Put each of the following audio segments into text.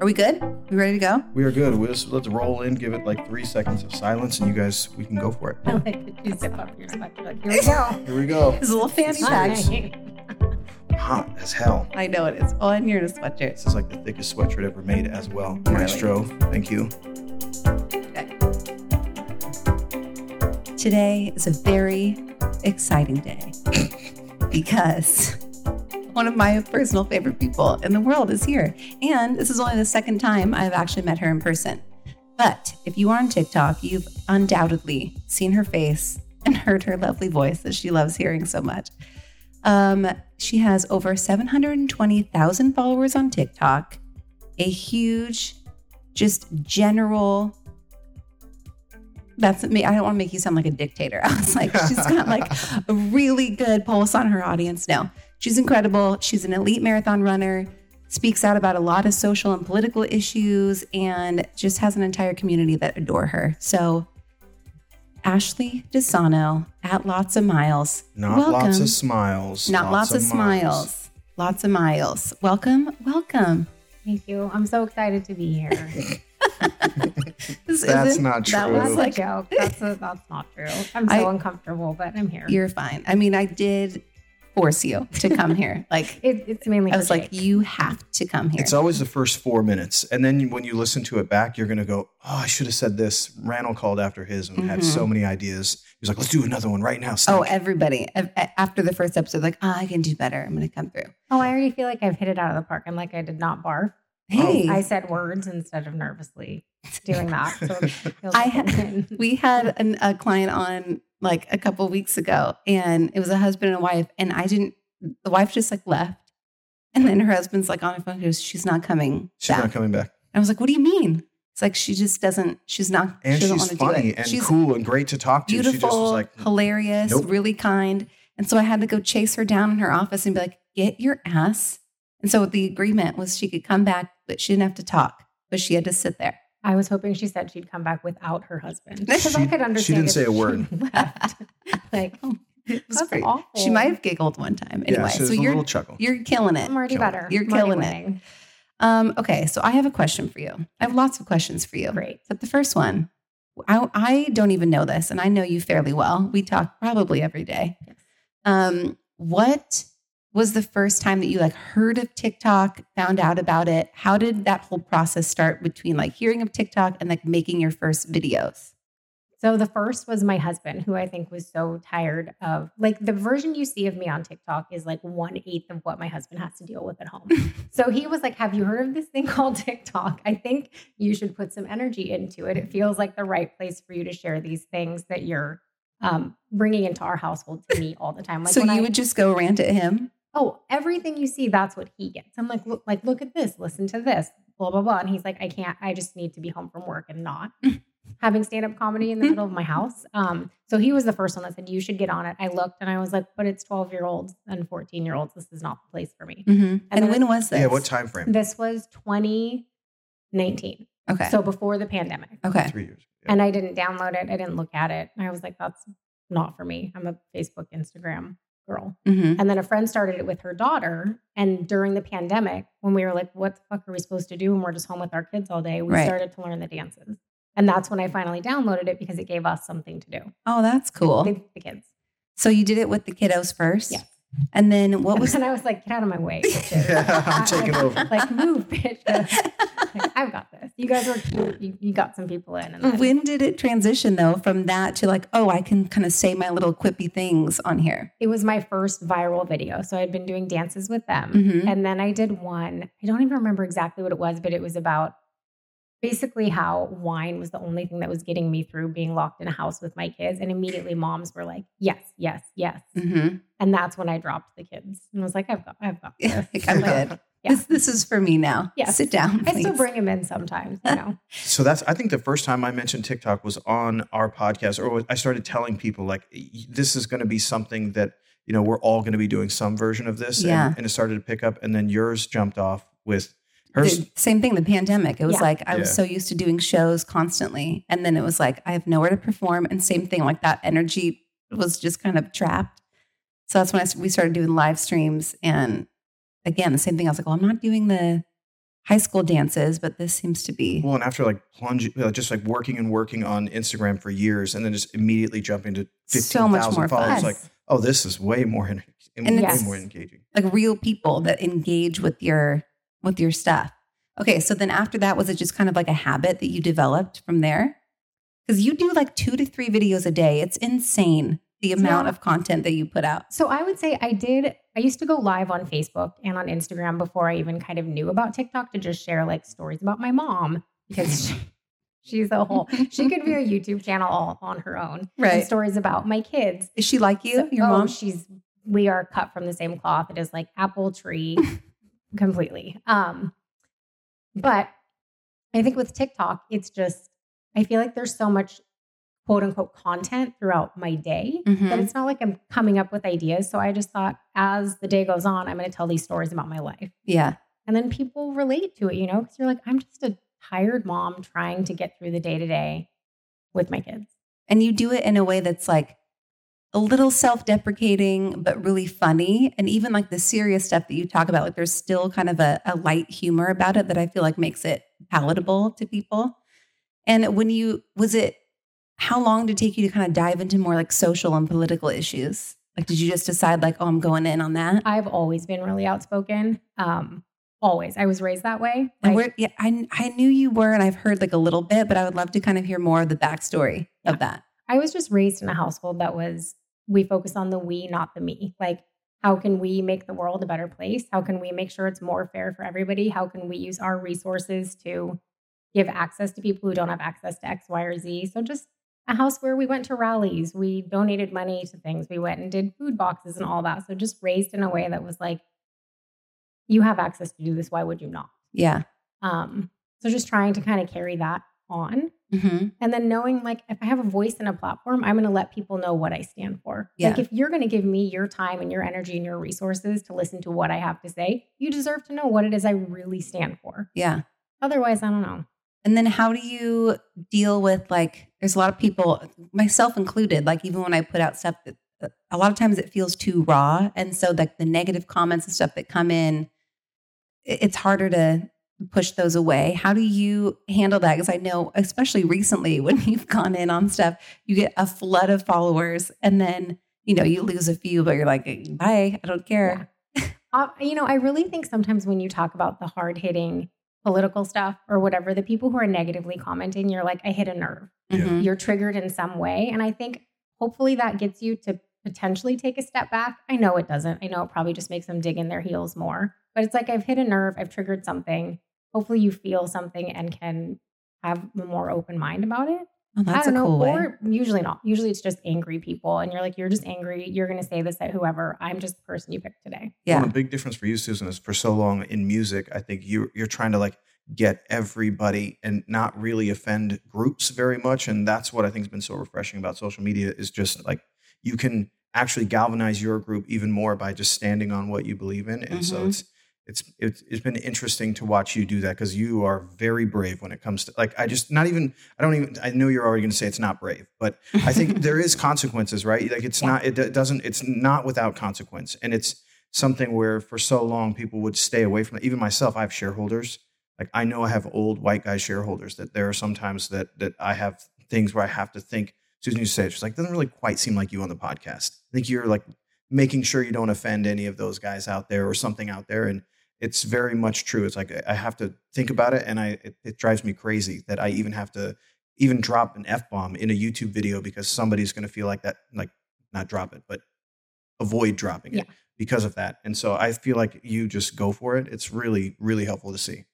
Are we good? We ready to go? We are good. We'll just, let's roll in, give it like three seconds of silence, and you guys, we can go for it. I like that you zip up your sweater. Like, here we go. Here we go. This a little fanny pack. Hot as hell. I know it is. Oh, and you're in a sweatshirt. This is like the thickest sweatshirt ever made as well. Really? Maestro, thank you. Okay. Today is a very exciting day because one of my personal favorite people in the world is here. And this is only the second time I've actually met her in person. But if you are on TikTok, you've undoubtedly seen her face and heard her lovely voice that she loves hearing so much. Um, she has over 720,000 followers on TikTok, a huge, just general that's me. I don't want to make you sound like a dictator. I was like, she's got like a really good pulse on her audience. No, she's incredible. She's an elite marathon runner, speaks out about a lot of social and political issues, and just has an entire community that adore her. So, Ashley Desano at Lots of Miles. Not welcome. lots of smiles. Not lots, of, miles. smiles. Lots of miles. Welcome, welcome. Thank you. I'm so excited to be here. That's isn't- true. That was like a joke. That's a, that's not true. I'm so I- uncomfortable, but I'm here. You're fine. I mean, I did force you to come here. Like, It, it's mainly. I for was like, you have to come here. It's always the first four minutes. And then when you listen to it back, you're going to go, oh, I should have said this. Randall called after his and had Mhm. so many ideas. He was like, let's do another one right now. oh, everybody. A- a- After the first episode, like, oh, I can do better. I'm going to come through. Oh, I already feel like I've hit it out of the park. I'm like, I did not barf. Hey, I said words instead of nervously doing that. So I had- we had an, a client on like a couple weeks ago, and it was a husband and a wife, and I didn't. The wife just like left, and then her husband's like on the phone. He goes, "She's not coming She's back." not coming back. I was like, "What do you mean?" It's like she just doesn't. She's not. And she she's funny and she's cool and great to talk to. beautiful, She just was like, mm, hilarious, Nope. really kind. And so I had to go chase her down in her office and be like, "Get your ass." And so the agreement was she could come back, but she didn't have to talk, but she had to sit there. I was hoping she said she'd come back without her husband because I She- could she understand. didn't if say a word. left. like, It was great. awful. She might have giggled one time. Anyway, yeah, she so a you're little chuckle. you're killing it. I'm already Killing it. better. You're killing it. Um, okay, so I have a question for you. I have lots of questions for you. Great. But the first one, I, I don't even know this, and I know you fairly well. We talk probably every day. Yes. Um, what was the first time that you like heard of TikTok, found out about it? How did that whole process start between like hearing of TikTok and like making your first videos? So the first was my husband, who I think was so tired of like the version you see of me on TikTok is like one eighth of what my husband has to deal with at home. so he was like, "Have you heard of this thing called TikTok? I think you should put some energy into it. It feels like the right place for you to share these things that you're um, bringing into our household to me all the time. Like so you I- would just go rant at him? Oh, everything you see, that's what he gets. I'm like, look, like, look at this, listen to this, blah, blah, blah. And he's like, I can't, I just need to be home from work and not having stand-up comedy in the middle of my house. Um, so he was the first one that said, You should get on it. I looked and I was like, but it's 12 year olds and 14 year olds. This is not the place for me. Mm-hmm. And, then- when was this? yeah, what time frame? This was 2019. Okay. So before the pandemic. okay. Three years. Yeah. And I didn't download it. I didn't look at it. And I was like, that's not for me. I'm a Facebook, Instagram girl. Mm-hmm. And then a friend started it with her daughter. And during the pandemic, when we were like, what the fuck are we supposed to do when we're just home with our kids all day? We Right. started to learn the dances. And that's when I finally downloaded it because it gave us something to do. Oh, that's cool. The, the kids. So you did it with the kiddos first? Yes. And then what was and I was like, get out of my way. Yeah, I'm taking Like- over. Like, move, bitch. Like, I've got this. You guys are cute. You, you got some people in. And then, when did it transition though from that to like, oh, I can kind of say my little quippy things on here? it was my first viral video. So I'd been doing dances with them. Mhm. And then I did one, I don't even remember exactly what it was, but it was about basically how wine was the only thing that was getting me through being locked in a house with my kids. And immediately moms were like, yes, yes, yes. Mm-hmm. And that's when I dropped the kids and was like, I've got, I've got this. like, I'm good. Yeah. This, this is for me now. Yes. Sit down. I still bring them in sometimes, you know. So that's I think the first time I mentioned TikTok was on our podcast, or I started telling people like this is going to be something that you know we're all going to be doing some version of this, Yeah. and, and it started to pick up, and then yours jumped off with hers. The same thing, the pandemic. It was Yeah. like I was Yeah. so used to doing shows constantly. And then it was like I have nowhere to perform. And same thing, like that energy was just kind of trapped. So that's when I, s- we started doing live streams. And again, the same thing. I was like, well, I'm not doing the high school dances, but this seems to be Well, and after like plunging, uh, just like working and working on Instagram for years, and then just immediately jumping to So fifteen much thousand more fun. followers, like, oh, this is way more, en- And way it's- more engaging. like real people that engage with your with your stuff. Okay, so then after that, was it just kind of like a habit that you developed from there? Because you do like two to three videos a day. It's insane the amount Yeah. of content that you put out. So I would say I did. I used to go live on Facebook and on Instagram before I even kind of knew about TikTok to just share like stories about my mom because she, she's a whole. She could be a YouTube channel all on her own. Right. stories about my kids. Is she like you, So- your oh, mom? She's. We are cut from the same cloth. It is like apple tree, completely. Um, but I think with TikTok, it's just. I feel like there's so much quote unquote content throughout my day Mhm. that it's not like I'm coming up with ideas. So I just thought as the day goes on, I'm going to tell these stories about my life. Yeah. And then people relate to it, you know, because you're like, I'm just a tired mom trying to get through the day to day with my kids. And you do it in a way that's like a little self deprecating, but really funny. And even like the serious stuff that you talk about, like there's still kind of a, a light humor about it that I feel like makes it palatable to people. And when you, was it, how long did it take you to kind of dive into more like social and political issues? Like, did you just decide, like, oh, I'm going in on that? I've always been really outspoken. Um, always. I was raised that way. And I- yeah, I, I knew you were, and I've heard like a little bit, but I would love to kind of hear more of the backstory of that. I was just raised in a household that was we focus on the we, not the me. Like, how can we make the world a better place? How can we make sure it's more fair for everybody? How can we use our resources to give access to people who don't have access to X, Y, or Z? So just a house where we went to rallies, we donated money to things, we went and did food boxes and all that. So just raised in a way that was like, you have access to do this. Why would you not? Yeah. Um, so just trying to kind of carry that on. Hmm And then knowing like if I have a voice in a platform, I'm going to let people know what I stand for. Like if you're going to give me your time and your energy and your resources to listen to what I have to say, you deserve to know what it is I really stand for. Yeah. Otherwise, I don't know. And then how do you deal with like there's a lot of people, myself included, like even when I put out stuff that a lot of times it feels too raw. And so like the negative comments and stuff that come in, it's harder to push those away. How do you handle that? Because I know, especially recently when you've gone in on stuff, you get a flood of followers and then, you know, you lose a few, but you're like, bye, I don't care. Uh, you know, I really think sometimes when you talk about the hard hitting political stuff or whatever, the people who are negatively commenting, you're like, I hit a nerve. Yeah. Mhm. you're triggered in some way. And I think hopefully that gets you to potentially take a step back. I know it doesn't. I know it probably just makes them dig in their heels more. But it's like I've hit a nerve, I've triggered something. Hopefully you feel something and can have a more open mind about it. Oh, that's I don't a cool know. way. Or usually not. Usually it's just angry people. And you're like, you're just angry. You're going to say this at whoever. I'm just the person you picked today. Yeah. Well, the big difference for you, Susan, is for so long in music, I think you you're trying to like get everybody and not really offend groups very much. And that's what I think has been so refreshing about social media is just like you can actually galvanize your group even more by just standing on what you believe in. And so Mhm. it's it's it's it's been interesting to watch you do that because you are very brave when it comes to like I just not even I don't even I know you're already going to say it's not brave, but I think there is consequences, right? Like it's Yeah. not it doesn't it's not without consequence, and it's something where for so long people would stay away from it. Even myself, I have shareholders. Like I know I have old white guy shareholders that there are sometimes that that I have things where I have to think. Susan you say, she's like, doesn't really quite seem like you on the podcast. I think you're like making sure you don't offend any of those guys out there or something out there. And it's very much true. It's like I have to think about it, and I it, it drives me crazy that I even have to even drop an f bomb in a YouTube video because somebody's going to feel like that, like not drop it, but avoid dropping it because of that. And so I feel like you just go for it. It's really really helpful to see.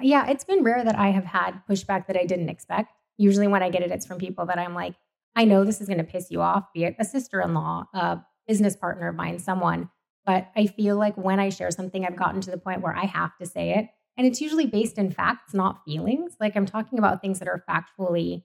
Yeah, it's been rare that I have had pushback that I didn't expect. Usually, when I get it, it's from people that I'm like, I know this is going to piss you off, be it a sister in law, a business partner of mine, someone. But I feel like when I share something, I've gotten to the point where I have to say it. And it's usually based in facts, not feelings. Like I'm talking about things that are factually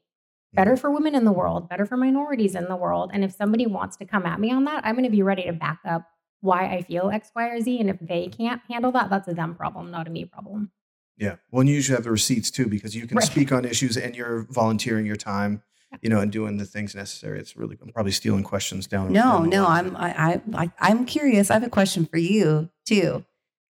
better mm-hmm. for women in the world, better for minorities in the world. And if somebody wants to come at me on that, I'm going to be ready to back up why I feel X, Y, or Z. And if they can't handle that, that's a them problem, not a me problem. Yeah. Well, and you usually have the receipts too because you can Right. speak on issues and you're volunteering your time, you know, and doing the things necessary. It's really I'm probably stealing questions down. No, down no, line. I'm I, I I'm curious. I have a question for you too.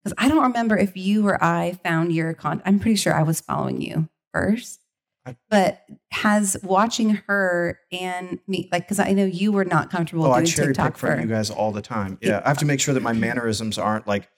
because I don't remember if you or I found your content. I'm pretty sure I was following you first. I- But has watching her and me, like, because I know you were not comfortable oh, I cherry TikTok pick from for you guys all the time. Yeah, I have to make sure that my mannerisms aren't like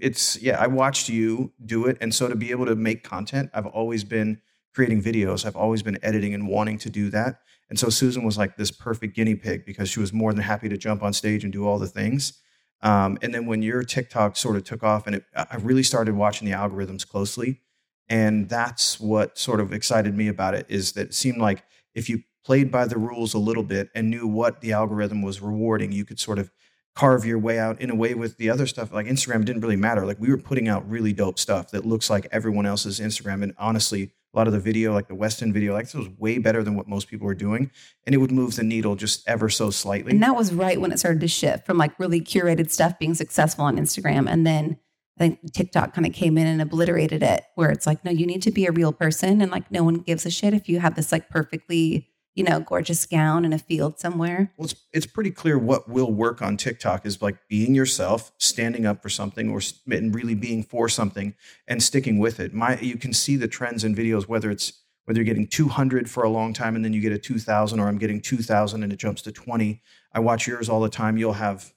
it's. Yeah, I watched you do it, and so to be able to make content, I've always been creating videos. I've always been editing and wanting to do that. And so Susan was like this perfect guinea pig because she was more than happy to jump on stage and do all the things. Um, and then when your TikTok sort of took off, and it, I really started watching the algorithms closely, and that's what sort of excited me about it is that it seemed like if you played by the rules a little bit and knew what the algorithm was rewarding, you could sort of carve your way out in a way with the other stuff like Instagram didn't really matter. Like we were putting out really dope stuff that looks like everyone else's Instagram. And honestly, a lot of the video, like the Weston video, like this was way better than what most people were doing. And it would move the needle just ever so slightly. And that was right when it started to shift from like really curated stuff being successful on Instagram. And then I think TikTok kind of came in and obliterated it, where it's like, no, you need to be a real person. And like, no one gives a shit if you have this like perfectly, you know, gorgeous gown in a field somewhere. Well, it's, it's pretty clear what will work on TikTok is like being yourself, standing up for something, or and really being for something and sticking with it. My, you can see the trends in videos, whether it's whether you're getting 200 for a long time and then you get a 2,000, or I'm getting 2,000 and it jumps to 20. I watch yours all the time. You'll have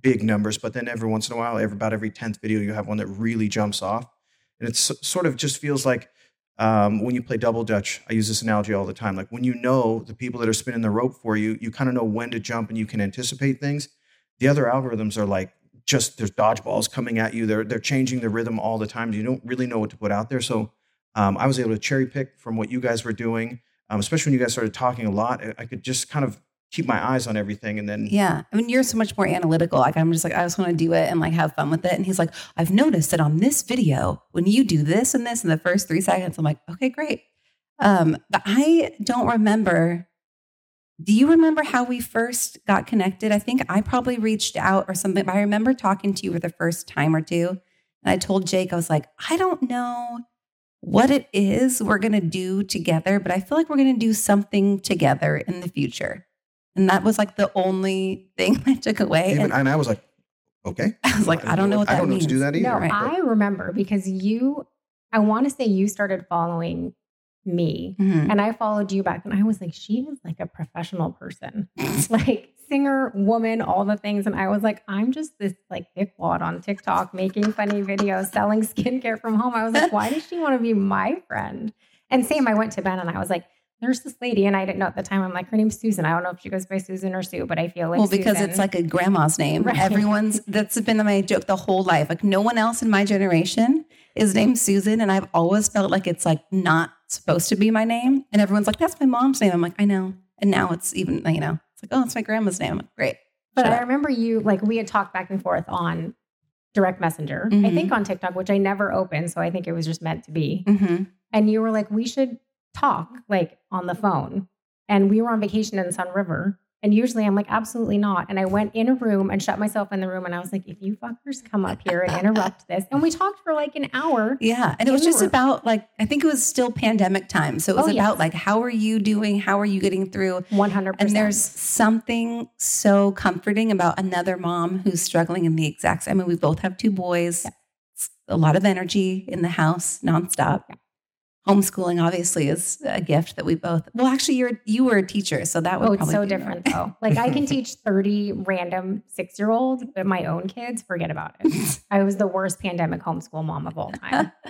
big numbers, but then every once in a while, every, about every 10th video, you have one that really jumps off, and it's sort of just feels like um, when you play double dutch i use this analogy all the time like when you know the people that are spinning the rope for you you kind of know when to jump and you can anticipate things. The other algorithms are like just there's dodgeballs coming at you. They're they're changing the rhythm all the time you don't really know what to put out there. So um, i was able to cherry pick from what you guys were doing um, especially when you guys started talking a lot I- could just kind of keep my eyes on everything and then Yeah. I mean, you're so much more analytical. Like, I'm just like, I just want to do it and like have fun with it. And he's like, I've noticed that on this video, when you do this and this in the first three seconds, I'm like, okay, great. Um, but I don't remember. Do you remember how we first got connected? I think I probably reached out or something, but I remember talking to you for the first time or two. And I told Jake, I was like, I don't know what it is we're going to do together, but I feel like we're going to do something together in the future. And that was like the only thing I took away. even, And and i was like okay I was like, I don't know what i that don't know means. to do that either No, but- I remember because you, I want to say you started following me Mhm. and I followed you back and I was like, she is like a professional person, like singer, woman, all the things. And I was like, I'm just this like dickwad on TikTok making funny videos, selling skincare from home. I was like, why does she want to be my friend? And same, I went to Ben and I was like, there's this lady, and I didn't know at the time. I'm like, her name's Susan. I don't know if she goes by Susan or Sue, but I feel like well, because Susan. it's like a grandma's name. Right. Everyone's that's been my joke the whole life. Like no one else in my generation is named Susan, and I've always felt like it's like not supposed to be my name. And everyone's like, "That's my mom's name." I'm like, "I know." And now it's even you know, it's like, "Oh, it's my grandma's name." I'm like, Great. But Shut I up. remember you like we had talked back and forth on direct messenger. I Mhm. think on TikTok, which I never opened, so I think it was just meant to be. hmm And you were like, we should talk like on the phone. And we were on vacation in Sunriver. And usually I'm like, absolutely not. And I went in a room and shut myself in the room. And I was like, if you fuckers come up here and interrupt this. And we talked for like an hour. Yeah, and it was just room. about like I think it was still pandemic time, so it was Oh, about yes. like how are you doing? How are you getting through? 100%. And there's something so comforting about another mom who's struggling in the exact same. I mean, we both have two boys. Yeah. A lot of energy in the house nonstop. Yeah. Homeschooling obviously is a gift that we both. Well, actually, you're you were a teacher, so that would Oh, it's so be different though. Like I can teach 30 random six year olds, but my own kids, forget about it. I was the worst pandemic homeschool mom of all time.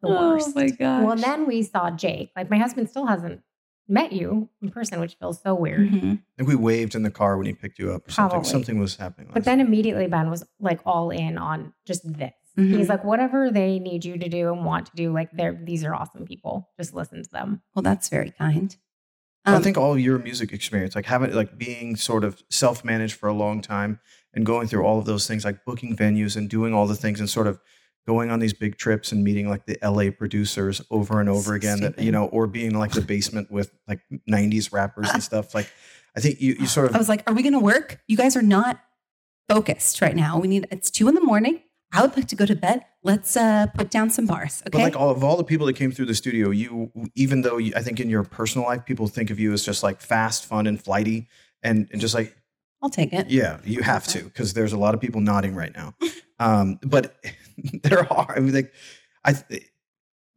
The worst. Oh my gosh. Well, then we saw Jake. Like my husband still hasn't met you in person, which feels so weird. Mhm. I think we waved in the car when he picked you up or something. Probably. Something was happening. But then immediately Ben was like all in on just this. Mhm. He's like, whatever they need you to do and want to do, like they're these are awesome people. Just listen to them. Well, that's very kind. Um, I think all your music experience, like having like being sort of self-managed for a long time and going through all of those things, like booking venues and doing all the things and sort of going on these big trips and meeting like the LA producers over and over So again, that, you know, or being in like the basement with like 90s rappers and stuff. Like I think you you sort of. I was like, "Are we going to work? You guys are not focused right now. We need. It's two in the morning. I would like to go to bed. Let's uh, put down some bars, Okay. But like all of all the people that came through the studio, you even though you, I think in your personal life people think of you as just like fast, fun, and flighty, and, and just like I'll take it. yeah, you have to because there's a lot of people nodding right now. Um, but there are. I mean, like I.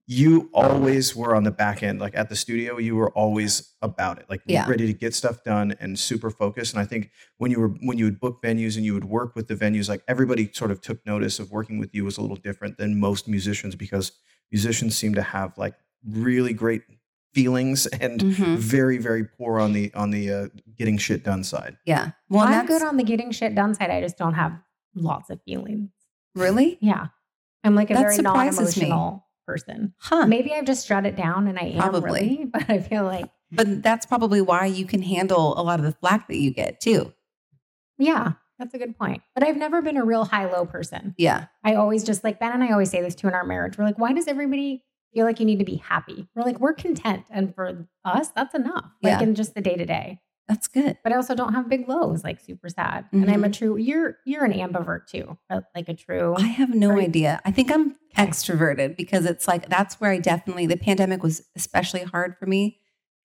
You always were on the back end, like at the studio. You were always about it, like Yeah. ready to get stuff done and super focused. And I think when you were when you would book venues and you would work with the venues, like everybody sort of took notice of working with you was a little different than most musicians because musicians seem to have like really great feelings and Mhm. very very poor on the on the uh, getting shit done side. Yeah. Well, I'm that's good on the getting shit done side. I just don't have lots of feelings. really, Yeah. I'm like a That very non surprises me. Person. huh? Maybe I've just shut it down and I am Probably. really, but I feel like, But that's probably why you can handle a lot of the flack that you get too. yeah, that's a good point. But I've never been a real high low person. Yeah. I always just like Ben and I always say this too in our marriage. We're like, why does everybody feel like you need to be happy? We're like, we're content. And for us, that's enough. Like Yeah. in just the day to day. That's good. But I also don't have big lows, like super sad. And I'm Mm-hmm. a true, you're you're an ambivert too. Like a true I have no Right. idea. I think I'm Okay. extroverted because it's like that's where I definitely the pandemic was especially hard for me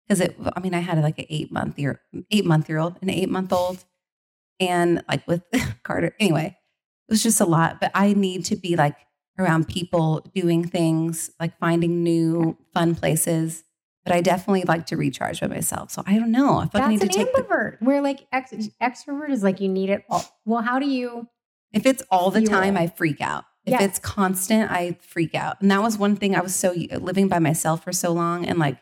because it. I mean, I had like an eight month year, eight month year old, an eight month old, and like with Carter. Anyway, it was just a lot. But I need to be like around people doing things, like finding new fun places. But I definitely like to recharge by myself. So I don't know. I feel like I That's need an to take the, ambivert. Where like ex- extrovert is like you need it all. Well, how do you? If it's all the time, I freak out. If Yes. it's constant, I freak out. And that was one thing I was so living by myself for so long. And like,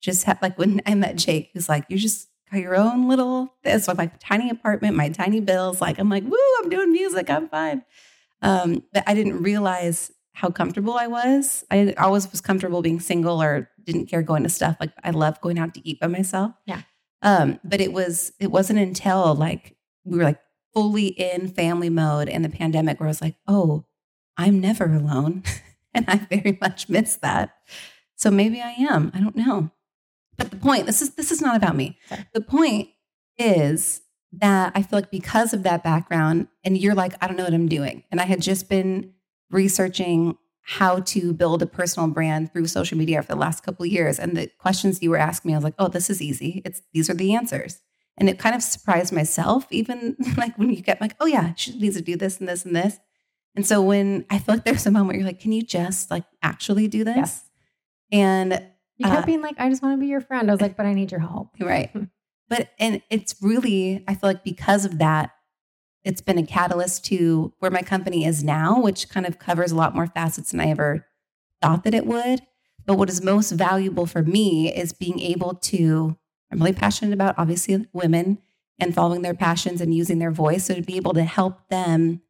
just had, like when I met Jake, who's like, you just got your own little, this with my tiny apartment, my tiny bills. Like, I'm like, woo, I'm doing music. I'm fine. Um, but I didn't realize how comfortable I was. I always was comfortable being single or didn't care going to stuff. Like, I love going out to eat by myself. Yeah. Um, but it was, it wasn't until like, we were like fully in family mode in the pandemic where I was like, oh, I'm never alone. and I very much miss that. So maybe I am. I don't know. But the point, this is this is not about me. Sorry. The point is that I feel like because of that background, and you're like, I don't know what I'm doing. And I had just been researching how to build a personal brand through social media for the last couple of years. And the questions you were asking me, I was like, oh, this is easy. It's these are the answers. And it kind of surprised myself, even like when you get like, oh yeah, she needs to do this and this and this. And so when I feel like there's a moment where you're like, can you just like actually do this? Yes. And You kept Uh, being like, I just want to be your friend. I was like, but I need your help. right. But and it's really, I feel like because of that, it's been a catalyst to where my company is now, which kind of covers a lot more facets than I ever thought that it would. But what is most valuable for me is being able to, I'm really passionate about obviously women and following their passions and using their voice. So to be able to help them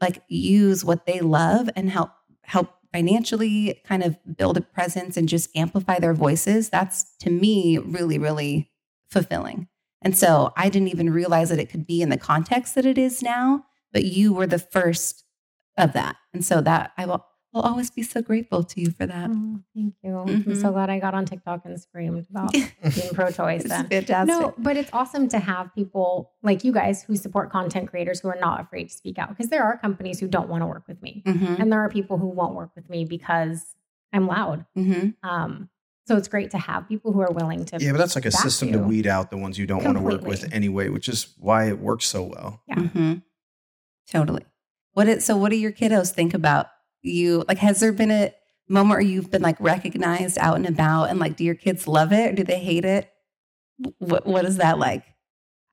like use what they love and help help financially kind of build a presence and just amplify their voices, that's to me really, really fulfilling. And so I didn't even realize that it could be in the context that it is now, but you were the first of that. And so that I will I'll always be so grateful to you for that. Oh, thank you. I'm Mhm. so glad I got on TikTok and screamed about being pro-choice. Then. fantastic. No, but it's awesome to have people like you guys who support content creators who are not afraid to speak out because there are companies who don't want to work with me. Mhm, And there are people who won't work with me because I'm loud. mhm. Um, so it's great to have people who are willing to. Yeah, but that's like a back system to weed out the ones you don't want to work with anyway, which is why it works so well. Yeah. Mhm. Totally. What is, so what do your kiddos think about you? Like, has there been a moment where you've been like recognized out and about and like, do your kids love it or do they hate it? What, what is that like?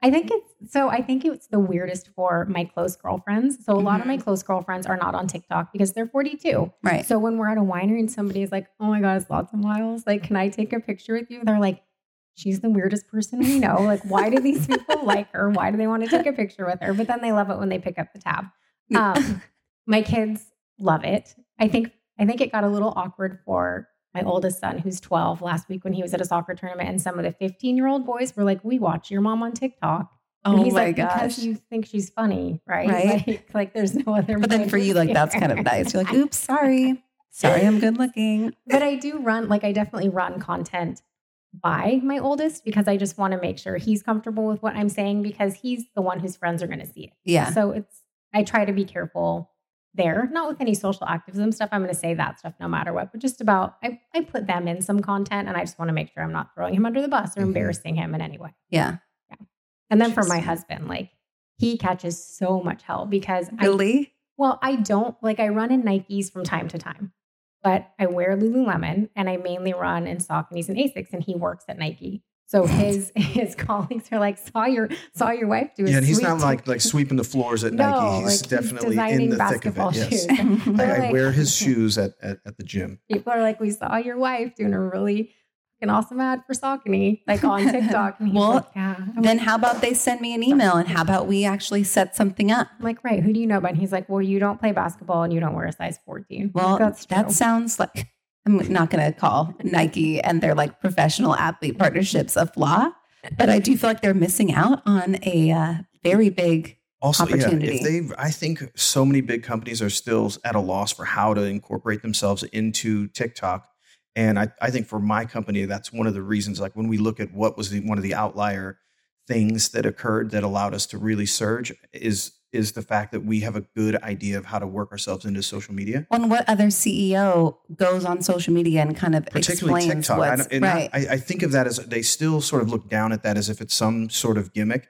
I think it's so. I think it's the weirdest for my close girlfriends. So a lot of Mm-hmm. my close girlfriends are not on TikTok because they're 42. Right. So when we're at a winery and somebody's like, "Oh my god, it's lots of miles. Like, can I take a picture with you?" They're like, "She's the weirdest person we know. Like, why do these people like her? Why do they want to take a picture with her?" But then they love it when they pick up the tab. Um, my kids love it. I think I think it got a little awkward for my oldest son, who's 12, last week when he was at a soccer tournament, and some of the 15 year old boys were like, "We watch your mom on TikTok." And oh he's my like, gosh. because you think she's funny, right? Right. Like, like there's no other. But then for you, like, that's kind of nice. You're like, oops, sorry. Sorry, I'm good looking. but I do run, like, I definitely run content by my oldest because I just want to make sure he's comfortable with what I'm saying because he's the one whose friends are going to see it. Yeah. So it's, I try to be careful there, not with any social activism stuff. I'm going to say that stuff no matter what, but just about, I, I put them in some content and I just want to make sure I'm not throwing him under the bus or Mhm. embarrassing him in any way. Yeah. yeah. And then for my husband, like, he catches so much hell because I Really? Well, I don't like I run in Nikes from time to time, but I wear Lululemon and I mainly run in Saucony's and Asics, and he works at Nike. So his his colleagues are like, saw your saw your wife do. A Yeah, and he's not like like sweeping the floors at no, Nike. He's like, definitely designing in the thick of it. Yes. shoes. I, I like- wear his shoes at, at, at the gym. People are like, we saw your wife doing a really an awesome ad for Saucony, like on TikTok. Well, like, yeah. I'm Then like, how about they send me an email and how about we actually set something up? I'm like, right, who do you know about? And he's like, well, you don't play basketball and you don't wear a size 14. Well, that's that sounds like I'm not going to call Nike and their like professional athlete partnerships a flaw, but I do feel like they're missing out on a uh, very big. Also, yeah, Opportunity. if they, I think so many big companies are still at a loss for how to incorporate themselves into TikTok. And I, I think for my company, that's one of the reasons. Like when we look at what was the, one of the outlier things that occurred that allowed us to really surge, is is the fact that we have a good idea of how to work ourselves into social media. On what other CEO goes on social media and kind of particularly explains TikTok. I, what's don't- and right? I, I think of that as they still sort of look down at that as if it's some sort of gimmick.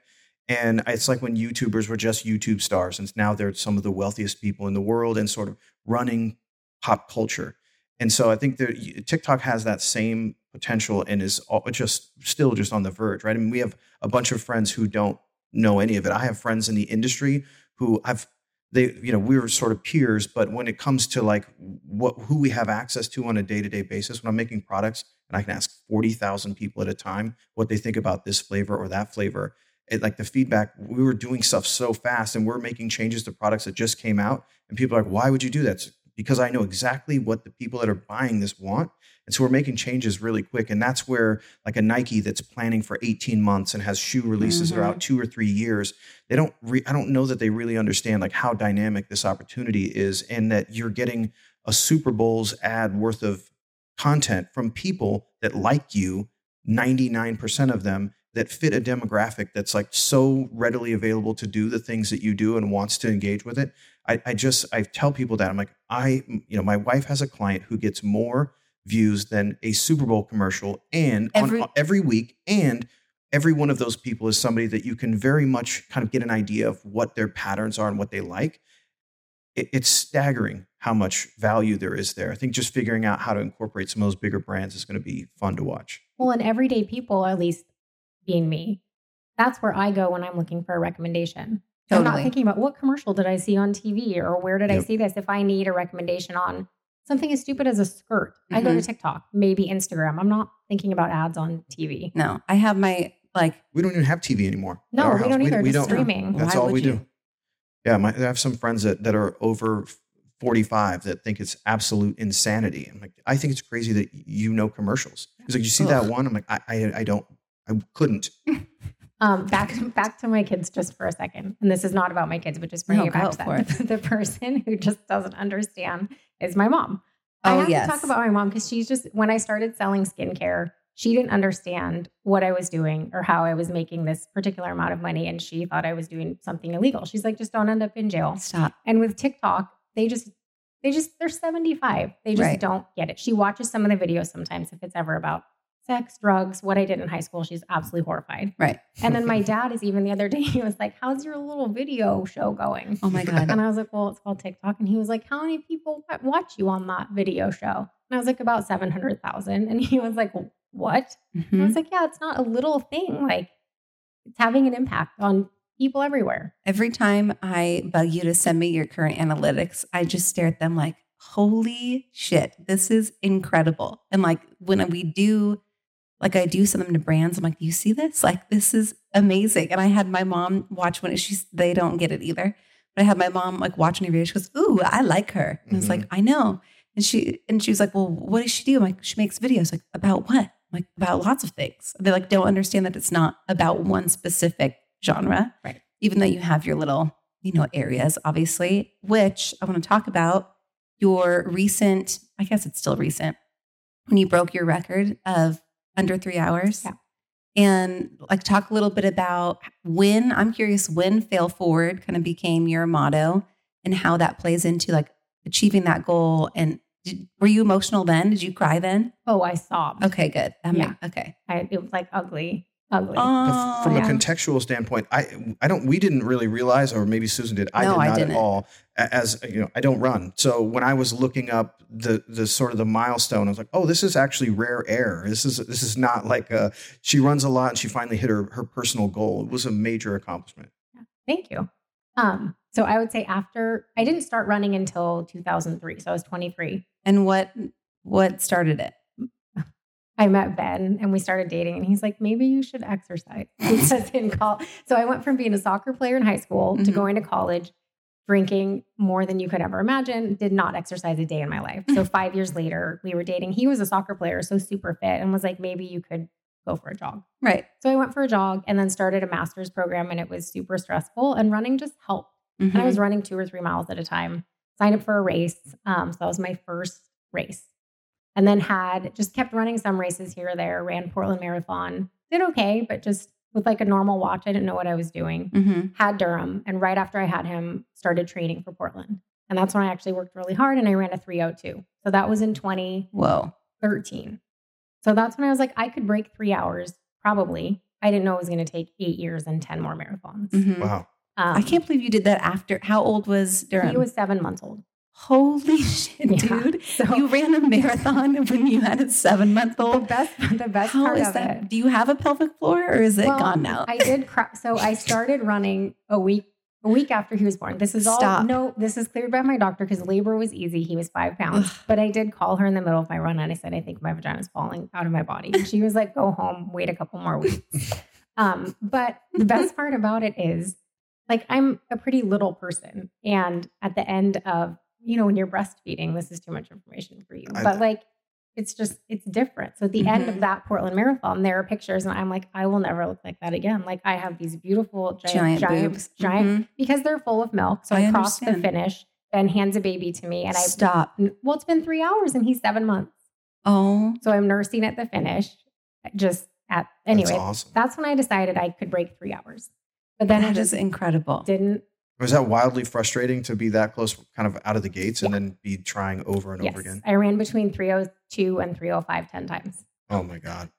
And it's like when YouTubers were just YouTube stars, and now they're some of the wealthiest people in the world and sort of running pop culture. And so I think that TikTok has that same potential and is all- just still just on the verge, right? I mean, we have a bunch of friends who don't know any of it. I have friends in the industry who I've they you know we were sort of peers but when it comes to like what who we have access to on a day-to-day basis when i'm making products and i can ask 40,000 people at a time what they think about this flavor or that flavor it, like the feedback we were doing stuff so fast and we're making changes to products that just came out and people are like why would you do that It's because i know exactly what the people that are buying this want and so we're making changes really quick and that's where like a nike that's planning for 18 months and has shoe releases that are out mm-hmm. two or three years they don't re- i don't know that they really understand like how dynamic this opportunity is and that you're getting a super bowl's ad worth of content from people that like you 99% of them that fit a demographic that's like so readily available to do the things that you do and wants to engage with it. I, I just i tell people that i'm like i you know my wife has a client who gets more views than a super bowl commercial and Every- on, every week and every one of those people is somebody that you can very much kind of get an idea of what their patterns are and what they like. It, it's staggering how much value there is there. I think just figuring out how to incorporate some of those bigger brands is going to be fun to watch. Well, and everyday people, at least being me, that's where I go when I'm looking for a recommendation. I'm not thinking about what commercial did I see on TV or where did I see this. If I need a recommendation on something as stupid as a skirt, I go to mm-hmm. TikTok, maybe Instagram. I'm not thinking about ads on TV. no, I have my like. We don't even have TV anymore. No, we house. don't either. We, just don't. streaming. That's Why all we you? do. Yeah, my, I have some friends that, that are over 45 that think it's absolute insanity. I'm like, I think it's crazy that you know commercials. He's like, you see that one? I'm like, I, I, I don't, I couldn't. Um, back back to my kids just for a second, and this is not about my kids, but just bringing No, it back to for them. The person who just doesn't understand is my mom. Oh, I have yes, to talk about my mom because she's just when I started selling skincare, she didn't understand what I was doing or how I was making this particular amount of money, and she thought I was doing something illegal. She's like, just don't end up in jail. Stop. And with TikTok, they just they just they're 75. They just Right. don't get it. She watches some of the videos sometimes if it's ever about sex, drugs, what I did in high school. She's absolutely horrified. Right. And then my dad is even the other day, he was like, How's your little video show going? Oh my god. And I was like, Well, it's called TikTok. And he was like, How many people watch you on that video show? And I was like, About 700,000. And he was like, What? And I mm-hmm. was like, Yeah, it's not a little thing. Like, it's having an impact on people everywhere. Every time I bug you to send me your current analytics, I just stare at them like, holy shit, this is incredible. And like when we do, like I do send them to brands, I'm like, do you see this? Like, this is amazing. And I had my mom watch one, she's, they don't get it either. But I had my mom like watching her video. She goes, ooh, I like her. And I was like, mm-hmm. I know. And she, and she was like, well, what does she do? I'm like, she makes videos. Like, about what? I'm like, about lots of things. They like don't understand that it's not about one specific genre Right. even though you have your little, you know, areas, obviously, which I want to talk about your recent, I guess it's still recent, when you broke your record of under three hours. Yeah. And like talk a little bit about when, I'm curious, when fail forward kind of became your motto and how that plays into like achieving that goal. And did, were you emotional then? Did you cry then? Oh, I sobbed. Okay, good. That Yeah. make- okay. I, it was like ugly. Ugly. The- Oh, from yeah. a contextual standpoint, I I don't we didn't really realize, or maybe Susan did. I No, did I not didn't. at all. As you know, I don't run. So when I was looking up the the sort of the milestone, I was like, oh, this is actually rare air. This is this is not like a, she runs a lot and she finally hit her her personal goal. It was a major accomplishment. Thank you. Um, so I would say after I didn't start running until 2003. So I was 23. and what what started it? I met Ben and we started dating, and he's like, maybe you should exercise. Says in call. So I went from being a soccer player in high school to Mhm. going to college, drinking more than you could ever imagine. Did not exercise a day in my life. So five years later, we were dating. He was a soccer player, so super fit, and was like, maybe you could go for a jog. Right. So I went for a jog and then started a master's program, and it was super stressful. And running just helped. And I was running two or three miles at a time. Signed up for a race. Um, so that was my first race. And then had just kept running some races here or there, ran Portland Marathon. Did okay, but just with like a normal watch, I didn't know what I was doing. Mhm. Had Durham. And right after I had him, started training for Portland. And that's when I actually worked really hard and I ran a 302. So that was in 2013. Whoa. So that's when I was like, I could break three hours, probably. I didn't know it was going to take eight years and 10 more marathons. Mhm. Wow. Um, I can't believe you did that after. How old was Durham? He was seven months old. Holy shit, Yeah. dude! So You ran a marathon when you had a seven-month-old. the old. best, the best How part is of that? it. Do you have a pelvic floor, or is it Well, gone now? I did. Cry, so I started running a week, a week after he was born. This is all. Stop. No, this is cleared by my doctor because labor was easy. He was five pounds, Ugh. but I did call her in the middle of my run and I said, I think my vagina is falling out of my body. And she was like, Go home, wait a couple more weeks. Um, but the best part about it is, like, I'm a pretty little person, and at the end of you know when you're breastfeeding, this is too much information for you, I- but like. It's just, it's different. So at the end Mhm. of that Portland Marathon, there are pictures, and I'm like, I will never look like that again. Like I have these beautiful giant giant, giant, boobs. giant, Mhm. because they're full of milk. So I I, crossed the finish. Ben hands a baby to me, and I Stop. well, it's been three hours, and he's seven months. Oh, So I'm nursing at the finish. Just at anyway, That's awesome. that's when I decided I could break three hours. But then that is just incredible. didn't. Was that wildly frustrating to be that close, kind of out of the gates, and then be trying over and Yes, over again? I ran between 302 and 305 10 times. Oh my god!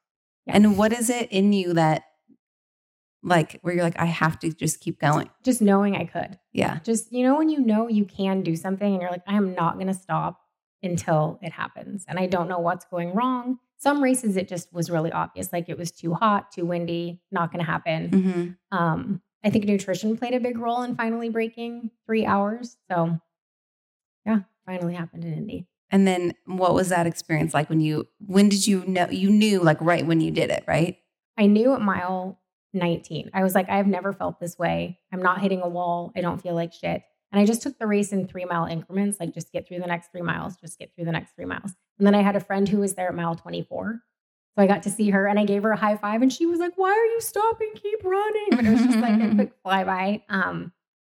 And what is it in you that, like, where you're like, I have to just keep going? Just knowing I could. Yeah. Just, you know, when you know you can do something and you're like, I am not going to stop until it happens. And I don't know what's going wrong. Some races, it just was really obvious. Like it was too hot, too windy, not going to happen. hmm Um, I think nutrition played a big role in finally breaking three hours. So, yeah, finally happened in Indy. And then what was that experience like when you, when did you know, you knew like right when you did it, right? I knew at mile 19, I was like, I've never felt this way. I'm not hitting a wall. I don't feel like shit. And I just took the race in three mile increments, like just get through the next three miles, just get through the next three miles. And then I had a friend who was there at mile 24. So I got to see her and I gave her a high five and she was like, Why are you stopping? Keep running. But it was just like a quick flyby. Um,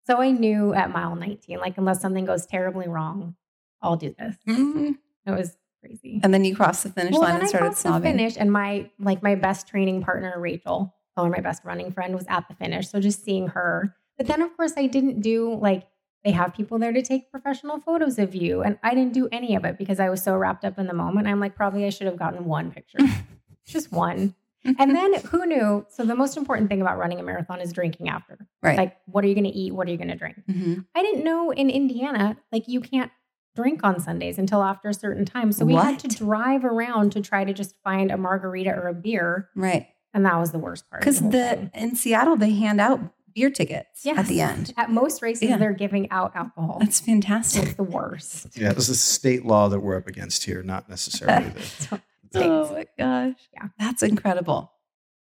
so I knew at mile 19, like, unless something goes terribly wrong, I'll do this. Mhm. It was crazy And then you crossed the finish well, line and I started sobbing. finish, and my like my best training partner, Rachel, or my best running friend, was at the finish. So just seeing her, but then of course I didn't do like they have people there to take professional photos of you, and I didn't do any of it because I was so wrapped up in the moment. I'm like, probably I should have gotten one picture, just one. And then who knew? So the most important thing about running a marathon is drinking after. right. Like, what are you going to eat? What are you going to drink? Mhm. I didn't know in Indiana, like you can't drink on Sundays until after a certain time. So we had to drive around to try to just find a margarita or a beer. Right. And that was the worst part. Because whole the, in Seattle, they hand out beer tickets at the end. At most races, Yeah. they're giving out alcohol. That's fantastic. It's the worst. Yeah, this is a state law that we're up against here, not necessarily the Oh my gosh. Yeah. That's incredible.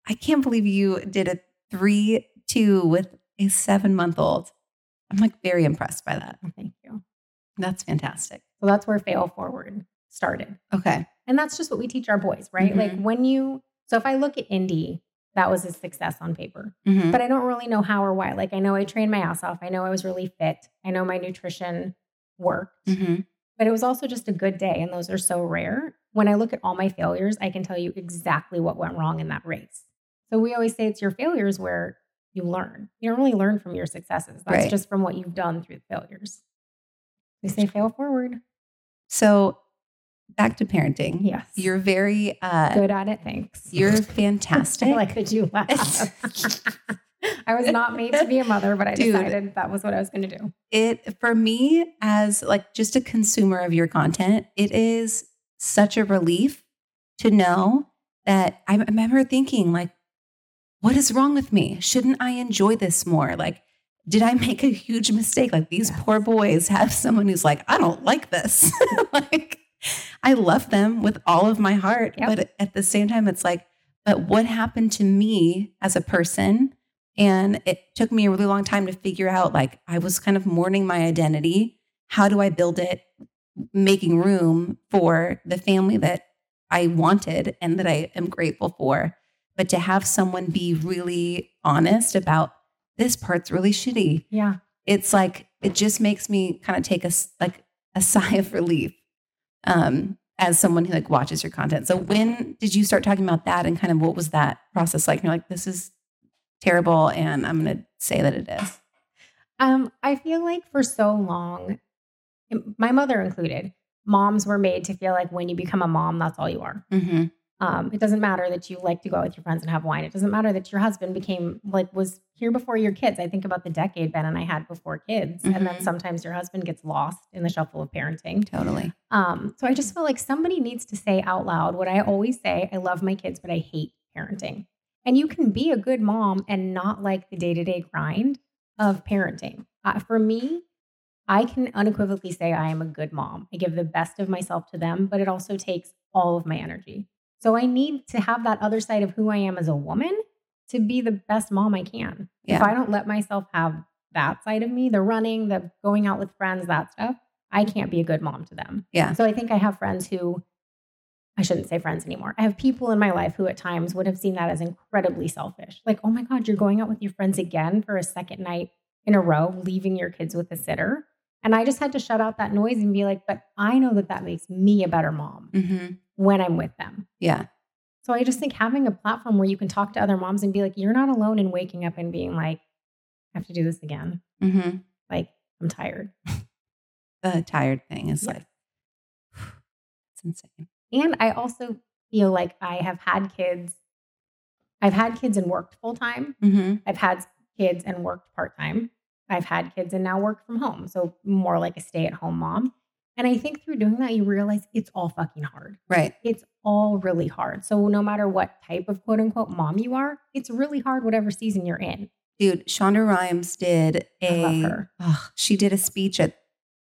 I can't believe you did a three, two with a seven month old. I'm like very impressed by that. Thank you. That's fantastic. So that's where Fail Forward started. Okay. And that's just what we teach our boys, right? Mhm. Like when you, so if I look at Indy, that was a success on paper. Mhm. but I don't really know how or why. Like I know I trained my ass off. I know I was really fit. I know my nutrition worked, Mhm. but it was also just a good day. And those are so rare. When I look at all my failures, I can tell you exactly what went wrong in that race. So we always say it's your failures where you learn. You don't really learn from your successes. That's Right. just from what you've done through the failures. We say fail forward. So back to parenting. Yes. You're very uh good at it. Thanks. you're fantastic. I like that you laugh. I was not made to be a mother, but I Dude. decided that was what I was going to do. it for me as like just a consumer of your content it is such a relief to know that i remember thinking like what is wrong with me shouldn't i enjoy this more like did i make a huge mistake like these Yes. poor boys have someone who's like i don't like this like i love them with all of my heart Yep. but at the same time it's like but what happened to me as a person and it took me a really long time to figure out like I was kind of mourning my identity. How do I build it, making room for the family that I wanted and that I am grateful for? But to have someone be really honest about this part's really shitty. Yeah. It's like it just makes me kind of take a like a sigh of relief um, as someone who like watches your content. So when did you start talking about that and kind of what was that process like? You're like, this is terrible, and I'm going to say that it is. Um, I feel like for so long, my mother included, moms were made to feel like when you become a mom, that's all you are. Mm-hmm. Um, it doesn't matter that you like to go out with your friends and have wine. It doesn't matter that your husband became like was here before your kids. I think about the decade Ben and I had before kids, and then Mhm. sometimes your husband gets lost in the shuffle of parenting. Totally. Um, so I just feel like somebody needs to say out loud what I always say: I love my kids, but I hate parenting. And you can be a good mom and not like the day to day grind of parenting. Uh, for me, I can unequivocally say I am a good mom. I give the best of myself to them, but it also takes all of my energy. So I need to have that other side of who I am as a woman to be the best mom I can. If I don't let myself have that side of me, the running, the going out with friends, that stuff, I can't be a good mom to them. Yeah. So I think I have friends who I shouldn't say friends anymore. I have people in my life who at times would have seen that as incredibly selfish. Like, oh my God, you're going out with your friends again for a second night in a row, leaving your kids with a sitter. And I just had to shut out that noise and be like, but I know that that makes me a better mom Mm-hmm. When I'm with them. Yeah. So I just think having a platform where you can talk to other moms and be like, you're not alone in waking up and being like, I have to do this again. Mm-hmm. Like, I'm tired. The tired thing is Yes. like, it's insane. And I also feel like I have had kids. I've had kids and worked full time. Mm-hmm. I've had kids and worked part time. I've had kids and now work from home. So more like a stay at home mom. And I think through doing that, you realize it's all fucking hard. Right. It's all really hard. So no matter what type of quote unquote mom you are, it's really hard, whatever season you're in. Dude, Shonda Rhimes did I a love her. ugh, she did a speech at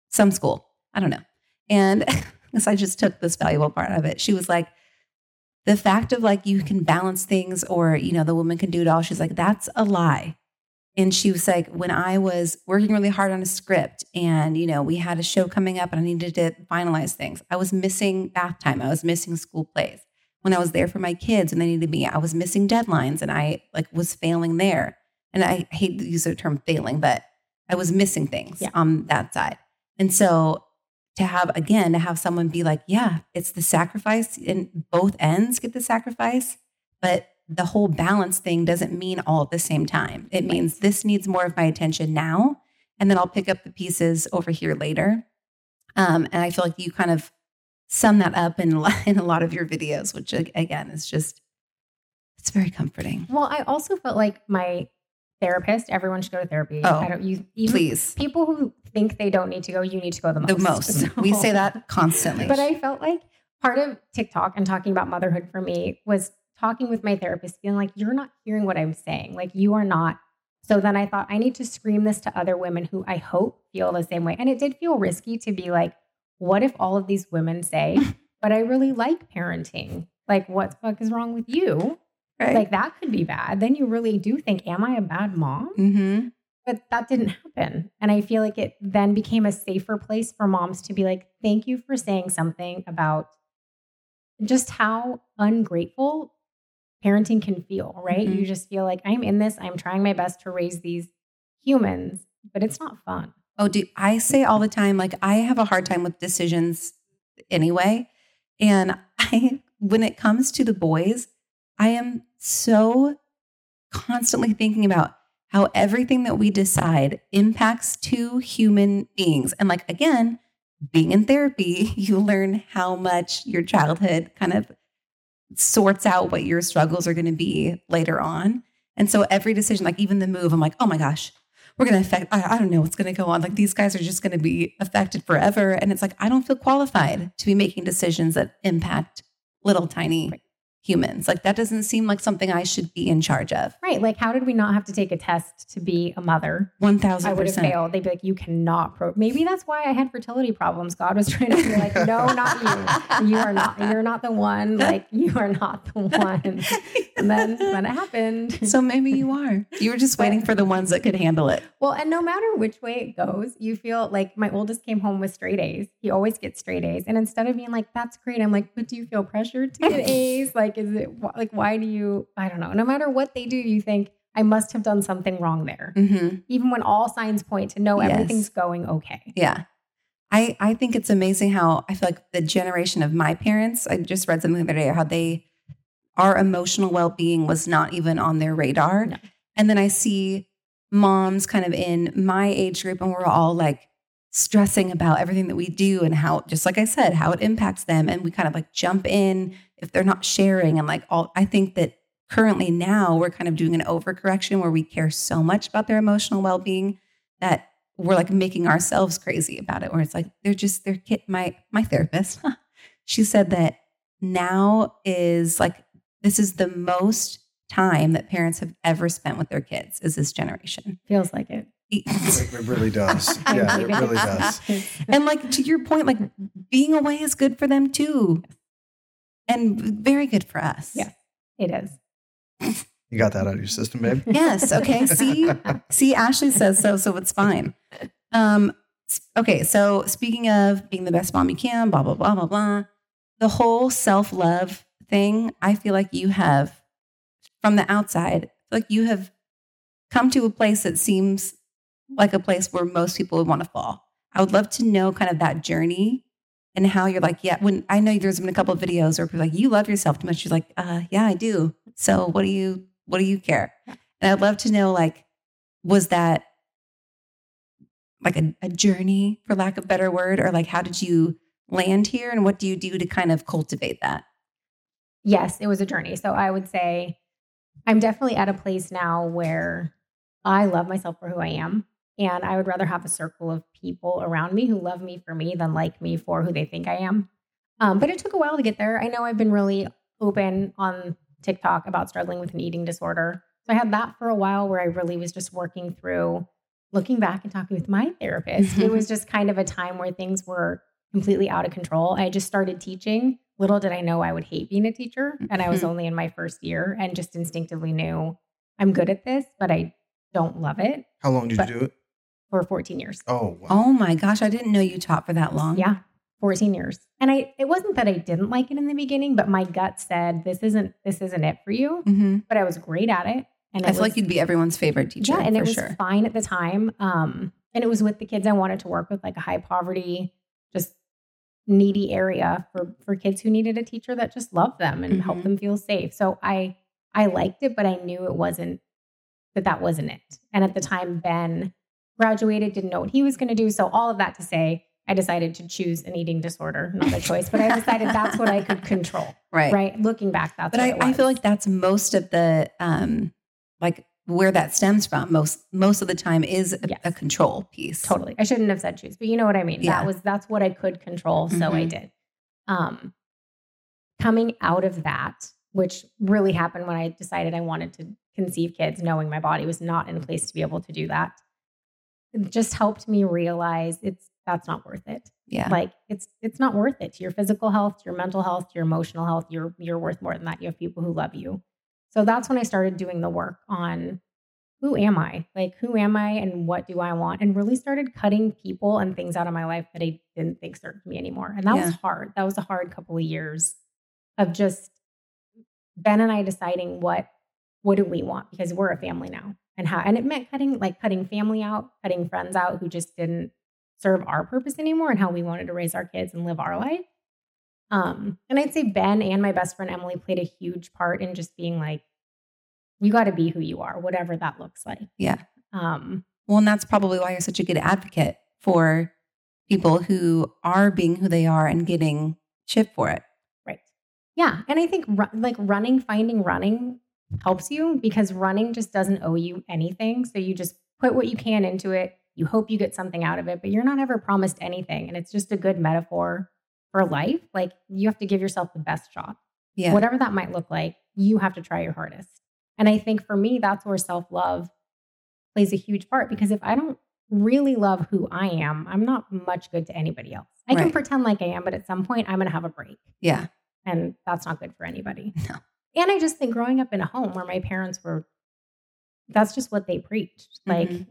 some school. I don't know. And because I just took this valuable part of it. She was like, the fact of like you can balance things or, you know, the woman can do it all. She's like, that's a lie. And she was like, when I was working really hard on a script and, you know, we had a show coming up and I needed to finalize things, I was missing bath time. I was missing school plays. When I was there for my kids and they needed me, I was missing deadlines and I like was failing there. And I hate to use the term failing, but I was missing things Yeah. on that side. And so to have, again, to have someone be like, yeah, it's the sacrifice and both ends get the sacrifice, but the whole balance thing doesn't mean all at the same time. It means this needs more of my attention now, and then I'll pick up the pieces over here later. Um, and I feel like you kind of sum that up in, a lot- in a lot of your videos, which again is just, it's very comforting. Well, I also felt like my therapist, everyone should go to therapy. Oh, I don't use even Please, people who think they don't need to go, you need to go the most. the most. We say that constantly. But I felt like part of TikTok and talking about motherhood for me was talking with my therapist, feeling like you're not hearing what I'm saying. Like you are not. So then I thought I need to scream this to other women who I hope feel the same way. And it did feel risky to be like, what if all of these women say, but I really like parenting? Like, what the fuck is wrong with you? right? Like that could be bad. Then you really do think, am I a bad mom? mm-hmm. But that didn't happen. And I feel like it then became a safer place for moms to be like, thank you for saying something about just how ungrateful parenting can feel, right? Mhm. You just feel like I'm in this, I'm trying my best to raise these humans, but it's not fun. Oh, do I say all the time, like I have a hard time with decisions anyway. And I when it comes to the boys, I am so constantly thinking about how everything that we decide impacts two human beings. And like again, being in therapy, you learn how much your childhood kind of sorts out what your struggles are going to be later on. And so every decision, like even the move, I'm like, oh my gosh, we're going to affect, I, I don't know what's going to go on. Like these guys are just going to be affected forever. And it's like, I don't feel qualified to be making decisions that impact little tiny Right. Humans. Like that doesn't seem like something I should be in charge of. Right. Like, how did we not have to take a test to be a mother? 1000%. I would have failed. They'd be like, you cannot pro. Maybe that's why I had fertility problems. God was trying to be like, no, not you. You are not. You're not the one. Like, you are not the one. And then, when it happened. So maybe you are. You were just waiting for the ones that could handle it. Well, and no matter which way it goes, you feel like my oldest came home with straight A's. He always gets straight A's. And instead of being like, that's great, I'm like, but do you feel pressured to get A's? Like, is it like, why do you, I don't know. No matter what they do, you think, I must have done something wrong there. hmm Even when all signs point to no, Yes. everything's going okay. Yeah. I, I think it's amazing how I feel like the generation of my parents, I just read something the other day, how they, our emotional well being was not even on their radar. No. And then I see moms kind of in my age group, and we're all like stressing about everything that we do and how, just like I said, how it impacts them. And we kind of like jump in if they're not sharing. And like all, I think that currently now we're kind of doing an overcorrection where we care so much about their emotional well being that we're like making ourselves crazy about it where it's like they're just they're kid my my therapist she said that now is like this is the most time that parents have ever spent with their kids is this generation Feels like it. It really does. Yeah, it really does. and like to your point like being away is good for them too and very good for us Yeah. It is. You got that out of your system, babe? Yes. Okay. See, see, Ashley says so, so it's fine. Um. Okay. So speaking of being the best mom you can, blah blah blah blah blah, the whole self love thing. I feel like you have, from the outside, feel like you have come to a place that seems like a place where most people would want to fall. I would love to know kind of that journey and how you're like, yeah. When I know there's been a couple of videos where people are like, you love yourself too much. You're like, uh, yeah, I do. So what do you what do you care? And I'd love to know, like, was that like a, a journey, for lack of a better word, or like how did you land here, and what do you do to kind of cultivate that? Yes, it was a journey. So I would say I'm definitely at a place now where I love myself for who I am. And I would rather have a circle of people around me who love me for me than like me for who they think I am. Um, but it took a while to get there. I know I've been really open on TikTok about struggling with an eating disorder. So I had that for a while where I really was just working through looking back and talking with my therapist. it was just kind of a time where things were completely out of control. I just started teaching. Little did I know I would hate being a teacher. And I was only in my first year and just instinctively knew I'm good at this, but I don't love it How long did But- you do it? For 14 years. Oh, wow. Oh my gosh, I didn't know you taught for that long. Yeah. 14 years. And I it wasn't that I didn't like it in the beginning, but my gut said this isn't this isn't it for you. hmm But I was great at it. And I it feel was, like you'd be everyone's favorite teacher. yeah, and for it was sure. fine at the time. Um, and it was with the kids I wanted to work with, like a high poverty, just needy area for for kids who needed a teacher that just loved them and Mhm. helped them feel safe. So I I liked it, but I knew it wasn't that that wasn't it. And at the time, Ben graduated, didn't know what he was going to do. So all of that to say, I decided to choose an eating disorder, not a choice, but I decided that's what I could control. Right. Right. Looking back, that's But what I, I feel like that's most of the um like where that stems from. Most most of the time is a, Yes. a control piece. Totally. I shouldn't have said choose, but you know what I mean. Yeah. That was that's what I could control, so I Mhm. did. Um coming out of that, which really happened when I decided I wanted to conceive kids, knowing my body was not in a place to be able to do that. It just helped me realize it's that's not worth it. Yeah. Like it's it's not worth it to your physical health, to your mental health, to your emotional health. You're you're worth more than that. You have people who love you. So that's when I started doing the work on who am I? Like who am I and what do I want? And really started cutting people and things out of my life that I didn't think served me anymore. And that Yeah. was hard. That was a hard couple of years of just Ben and I deciding what what do we want because we're a family now and how and it meant cutting like cutting family out, cutting friends out who just didn't serve our purpose anymore and how we wanted to raise our kids and live our life. Um, and I'd say Ben and my best friend Emily played a huge part in just being like, you got to be who you are, whatever that looks like. Yeah. Um, Well, and that's probably why you're such a good advocate for people who are being who they are and getting shit for it. Right. Yeah. And I think like running, finding running helps you because running just doesn't owe you anything. So you just put what you can into it. You hope you get something out of it, but you're not ever promised anything. And it's just a good metaphor for life. Like you have to give yourself the best shot. Yeah. Whatever that might look like, you have to try your hardest. And I think for me, that's where self love plays a huge part because if I don't really love who I am, I'm not much good to anybody else. I can pretend like I am, but at some point, I'm going to have a break. Yeah. And that's not good for anybody. No. And I just think growing up in a home where my parents were, that's just what they preached. Like, Mhm.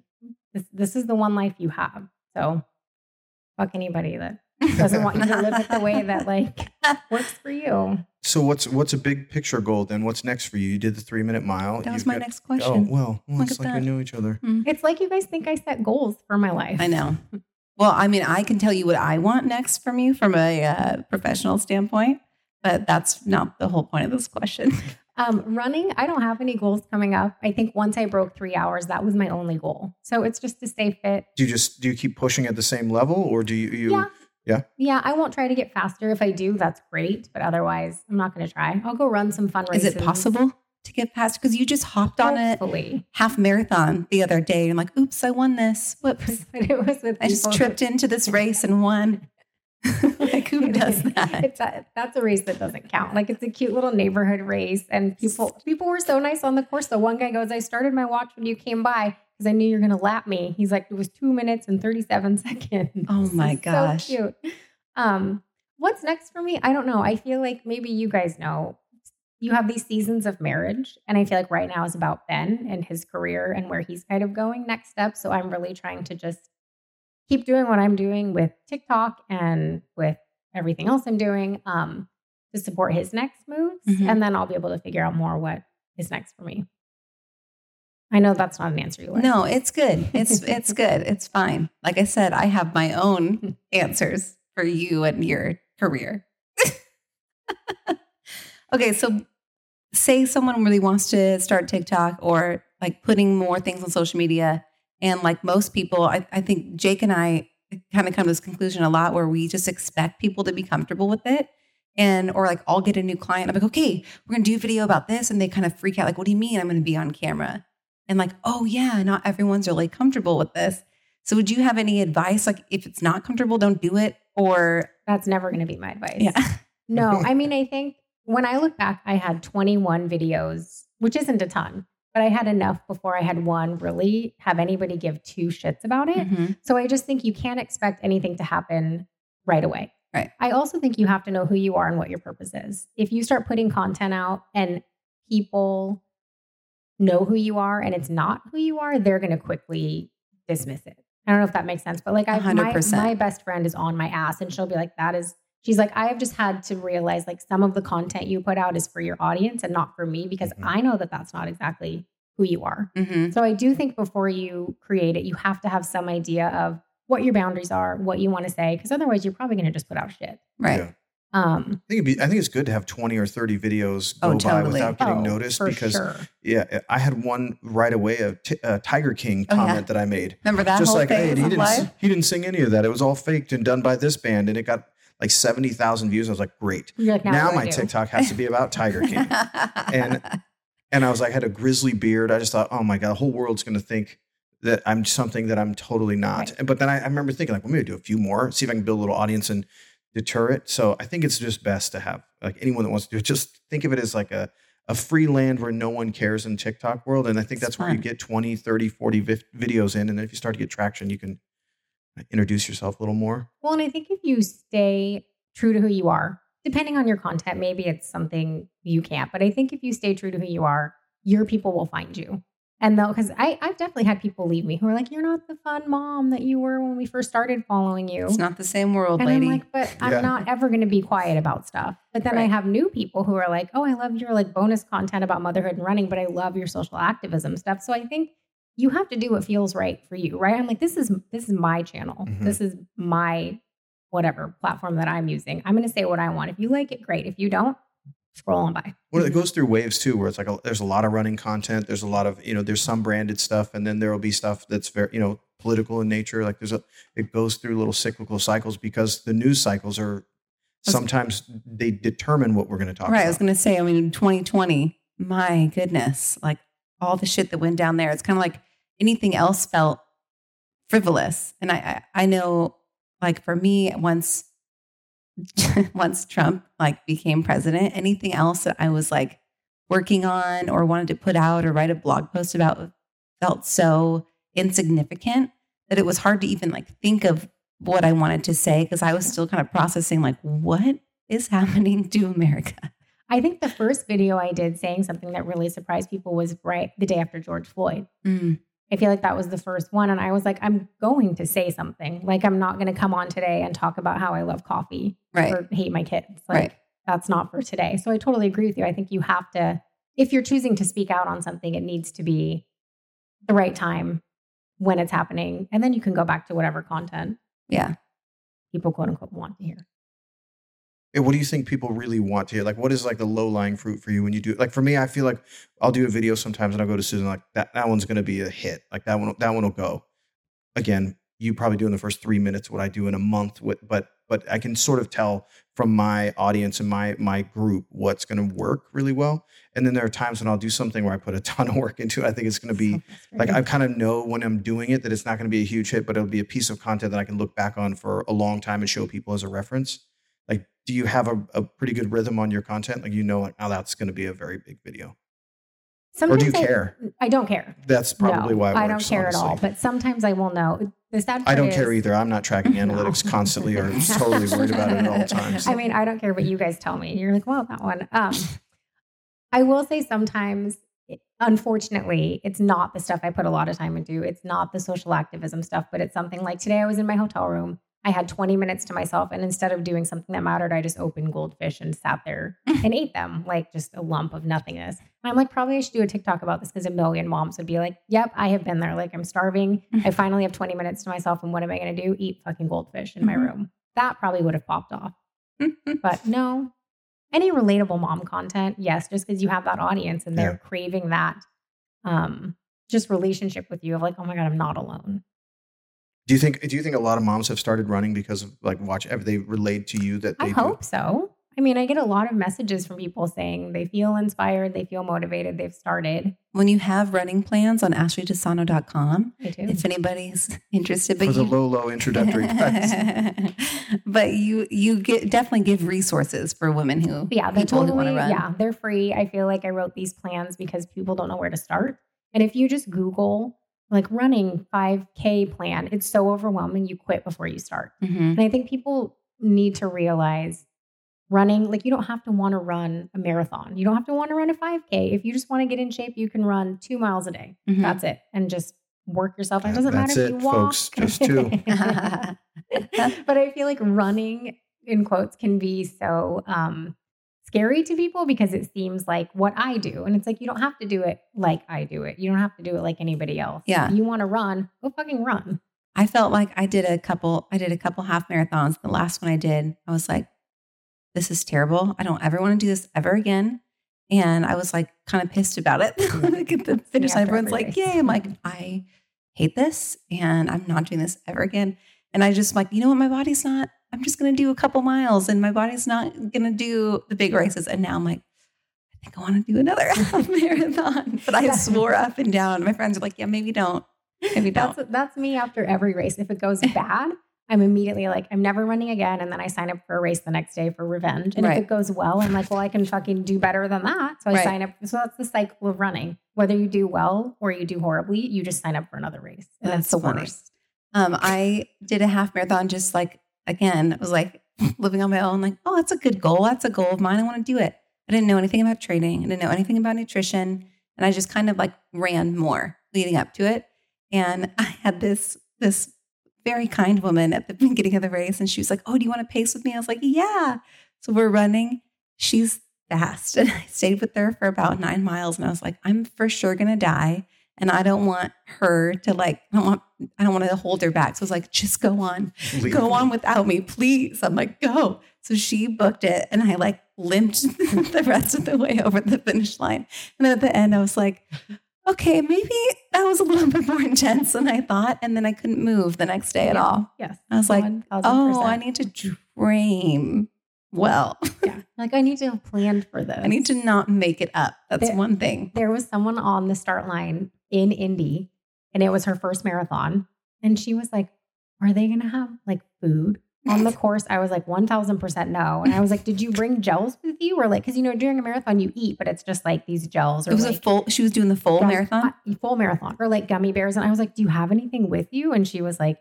this, this is the one life you have. So, fuck anybody that doesn't want you to live it the way that like works for you. So what's what's a big picture goal then? What's next for you? You did the three minute mile. That was You've my got- next Oh question. well, well it's at like we that. knew each other. It's like you guys think I set goals for my life. I know. Well, I mean, I can tell you what I want next from you from a uh, professional standpoint, but that's not the whole point of this question. Um, running, I don't have any goals coming up. I think once I broke three hours, that was my only goal. So it's just to stay fit. Do you just do you keep pushing at the same level, or do you? you Yeah. Yeah. Yeah, I won't try to get faster. If I do, that's great. But otherwise, I'm not going to try. I'll go run some fun Is it possible to get past? Because you just hopped on a half marathon the other day and I'm like, oops, I won this. Whoops. But it was with I just tripped into this race and won. like, who does that? It's a, that's a race that doesn't count. Like it's a cute little neighborhood race, and people people were so nice on the course. The one guy goes, "I started my watch when you came by because I knew you're going to lap me." He's like, "It was two minutes and thirty seven seconds." Oh my gosh. so cute. Um, what's next for me? I don't know. I feel like maybe you guys know. You have these seasons of marriage, and I feel like right now is about Ben and his career and where he's kind of going next step. So I'm really trying to just keep doing what I'm doing with TikTok and with everything else I'm doing um, to support his next moves. Mhm. And then I'll be able to figure out more what is next for me. I know that's not an answer you want. No, it's good. It's it's good. It's fine. Like I said, I have my own answers for you and your career. okay, so say someone really wants to start TikTok or like putting more things on social media. And like most people, I, I think Jake and I kind of come to this conclusion a lot where we just expect people to be comfortable with it. And or like I'll get a new client. I'm like, okay, we're gonna do a video about this. And they kind of freak out, like, what do you mean I'm gonna be on camera? And like, oh yeah, not everyone's really comfortable with this. So would you have any advice? Like if it's not comfortable, don't do it. Or That's never going to be my advice. yeah. No, I mean, I think when I look back, I had 21 videos, which isn't a ton, but I had enough before I had one really have anybody give two shits about it. Mhm. So I just think you can't expect anything to happen right away. Right. I also think you have to know who you are and what your purpose is. If you start putting content out and people know who you are and it's not who you are, they're going to quickly dismiss it. I don't know if that makes sense, but like I, my, my best friend is on my ass and she'll be like, that is, she's like, I have just had to realize like some of the content you put out is for your audience and not for me because Mhm. I know that that's not exactly who you are. Mhm. So I do think before you create it, you have to have some idea of what your boundaries are, what you want to say, because otherwise you're probably going to just put out shit. Right. Yeah. Um, I think it'd be, I think it's good to have twenty or thirty videos go Oh, by without getting oh, noticed because sure. yeah, I had one right away a, t- a Tiger King Oh, yeah. comment that I made. Remember that Just whole like, thing hey, he didn't live? he didn't sing any of that. It was all faked and done by this band, and it got like seventy thousand views. I was like, great. Like, now, Now, I my do? TikTok has to be about Tiger King. And- and I was like, I had a grizzly beard. I just thought, oh my god, the whole world's going to think that I'm something that I'm totally not. Right. But then I, I remember thinking, like, well, maybe do a few more, see if I can build a little audience and deter it. So I think it's just best to have like anyone that wants to do it, just think of it as like a a free land where no one cares in TikTok world. And I think that's where you get 20, 30, 40 vi- videos in. And then if you start to get traction, you can introduce yourself a little more. Well, and I think if you stay true to who you are, depending on your content, maybe it's something you can't. But I think if you stay true to who you are, your people will find you. And though, because I've definitely had people leave me who are like, "You're not the fun mom that you were when we first started following you." it's not the same world, and lady. I'm like, but I'm Yeah. not ever going to be quiet about stuff. But then I have new people who are like, oh, I love your like bonus content about motherhood and running, but I love your social activism stuff. So I think you have to do what feels right for you, right? I'm like, this is this is my channel. Mhm. This is my whatever platform that I'm using. I'm going to say what I want. If you like it, great. If you don't, scrolling by. Well, it goes through waves too, where it's like a, there's a lot of running content. There's a lot of you know, there's some branded stuff, and then there will be stuff that's very you know political in nature. Like there's a, it goes through little cyclical cycles because the news cycles are sometimes they determine what we're going to talk Right. about. Right. I was going to say, I mean, 2020, my goodness, like all the shit that went down there. It's kind of like anything else felt frivolous. And I, I, I know, like for me, once, once Trump like became president, anything else that I was like working on or wanted to put out or write a blog post about felt so insignificant that it was hard to even like think of what I wanted to say because I was still kind of processing like what is happening to America. I think the first video I did saying something that really surprised people was right the day after George Floyd. Mm. I feel like that was the first one. And I was like, I'm going to say something. Like, I'm not going to come on today and talk about how I love coffee Right. or hate my kids. Like, Right. that's not for today. So I totally agree with you. I think you have to, if you're choosing to speak out on something, it needs to be the right time when it's happening. And then you can go back to whatever content Yeah. people quote unquote want to hear. What do you think people really want to hear? Like, what is like the low lying fruit for you when you do? it? Like for me, I feel like I'll do a video sometimes, and I'll go to Susan like that. That one's going to be a hit. Like that one, that one will go. Again, you probably do in the first three minutes what I do in a month. With, but but I can sort of tell from my audience and my my group what's going to work really well. And then there are times when I'll do something where I put a ton of work into it. I think it's going to be like I kind of know when I'm doing it that it's not going to be a huge hit, but it'll be a piece of content that I can look back on for a long time and show people as a reference. Like, do you have a, a pretty good rhythm on your content? Like, you know, like, oh, that's going to be a very big video. Sometimes do you I- care? I don't care. That's probably no, why it I don't works, care at all. But sometimes I will know. The sad I don't is- care either. I'm not tracking No. analytics constantly or totally worried about it at all times. I mean, I don't care what you guys tell me. You're like, well, that one. Um, I will say sometimes, unfortunately, it's not the stuff I put a lot of time into. It's not the social activism stuff, but it's something like today I was in my hotel room. I had 20 minutes to myself. And instead of doing something that mattered, I just opened goldfish and sat there and ate them like just a lump of nothingness. And I'm like, probably I should do a TikTok about this because a million moms would be like, yep, I have been there. Like, I'm starving. I finally have 20 minutes to myself. And what am I going to do? Eat fucking goldfish in my Mhm. room. That probably would have popped off. But no, any relatable mom content, yes, just because you have that audience and they're Yeah. craving that um just relationship with you of like, oh my God, I'm not alone. Do you think? Do you think a lot of moms have started running because of like watch? Have they relayed to you that they I do? hope so. I mean, I get a lot of messages from people saying they feel inspired, they feel motivated, they've started. When you have running plans on ashleydesano.com, I do. if anybody's interested, but for the you, low, low introductory price. but you you get definitely give resources for women who yeah, they're people totally, want to run. yeah, they're free. I feel like I wrote these plans because people don't know where to start. And if you just Google like running 5K plan, it's so overwhelming. You quit before you start. Mhm. And I think people need to realize running, like you don't have to want to run a marathon. You don't have to want to run a 5K. If you just want to get in shape, you can run two miles a day. Mhm. That's it. And just work yourself. It doesn't that's matter if it, you walk. folks. Just two. but I feel like running in quotes can be so um scary to people because it seems like what I do. And it's like you don't have to do it like I do it. You don't have to do it like anybody else. Yeah. If you want to run, go fucking run. I felt like I did a couple I did a couple half marathons. The last one I did, I was like, this is terrible. I don't ever want to do this ever again. And I was like kind of pissed about it. like at the finish line, everyone's every like, race. yay. I'm like, I hate this and I'm not doing this ever again. And I just like, you know what? My body's not, I'm just going to do a couple miles and my body's not going to do the big races. And now I'm like, I think I want to do another half marathon. But I Yeah. swore up and down. My friends are like, yeah, maybe don't. Maybe don't. That's that's me after every race. If it goes bad, I'm immediately like, I'm never running again. And then I sign up for a race the next day for revenge. And Right. if it goes well, I'm like, well, I can fucking do better than that. So I Right. sign up. So that's the cycle of running. Whether you do well or you do horribly, you just sign up for another race. And that's, the funny. worst. Um, I did a half marathon just like again, it was like living on my own, like, oh, that's a good goal. That's a goal of mine. I want to do it. I didn't know anything about training. I didn't know anything about nutrition. And I just kind of like ran more leading up to it. And I had this this very kind woman at the beginning of the race, and she was like, "Oh, do you want to pace with me?" I was like, "Yeah." So we're running. She's fast, and I stayed with her for about nine miles, and I was like, "I'm for sure gonna die." And I don't want her to like, I don't want, I don't want to hold her back. So I was like, just go on, Leave. go on without me, please. I'm like, go. So she booked it and I like limped the rest of the way over the finish line. And then at the end, I was like, okay, maybe that was a little bit more intense than I thought. And then I couldn't move the next day at Yeah. all. Yes. I was like, 1000%. Oh, I need to dream well. yeah. Like I need to have planned for this. I need to not make it up. That's There- one thing. there was someone on the start line in Indy and it was her first marathon. And she was like, Are they going to have like food on the course? I was like, 1000% no. And I was like, Did you bring gels with you? Or like, because you know, during a marathon, you eat, but it's just like these gels or It was like, a full, she was doing the full gum- marathon. uh, full marathon or like gummy bears. And I was like, Do you have anything with you? And she was like,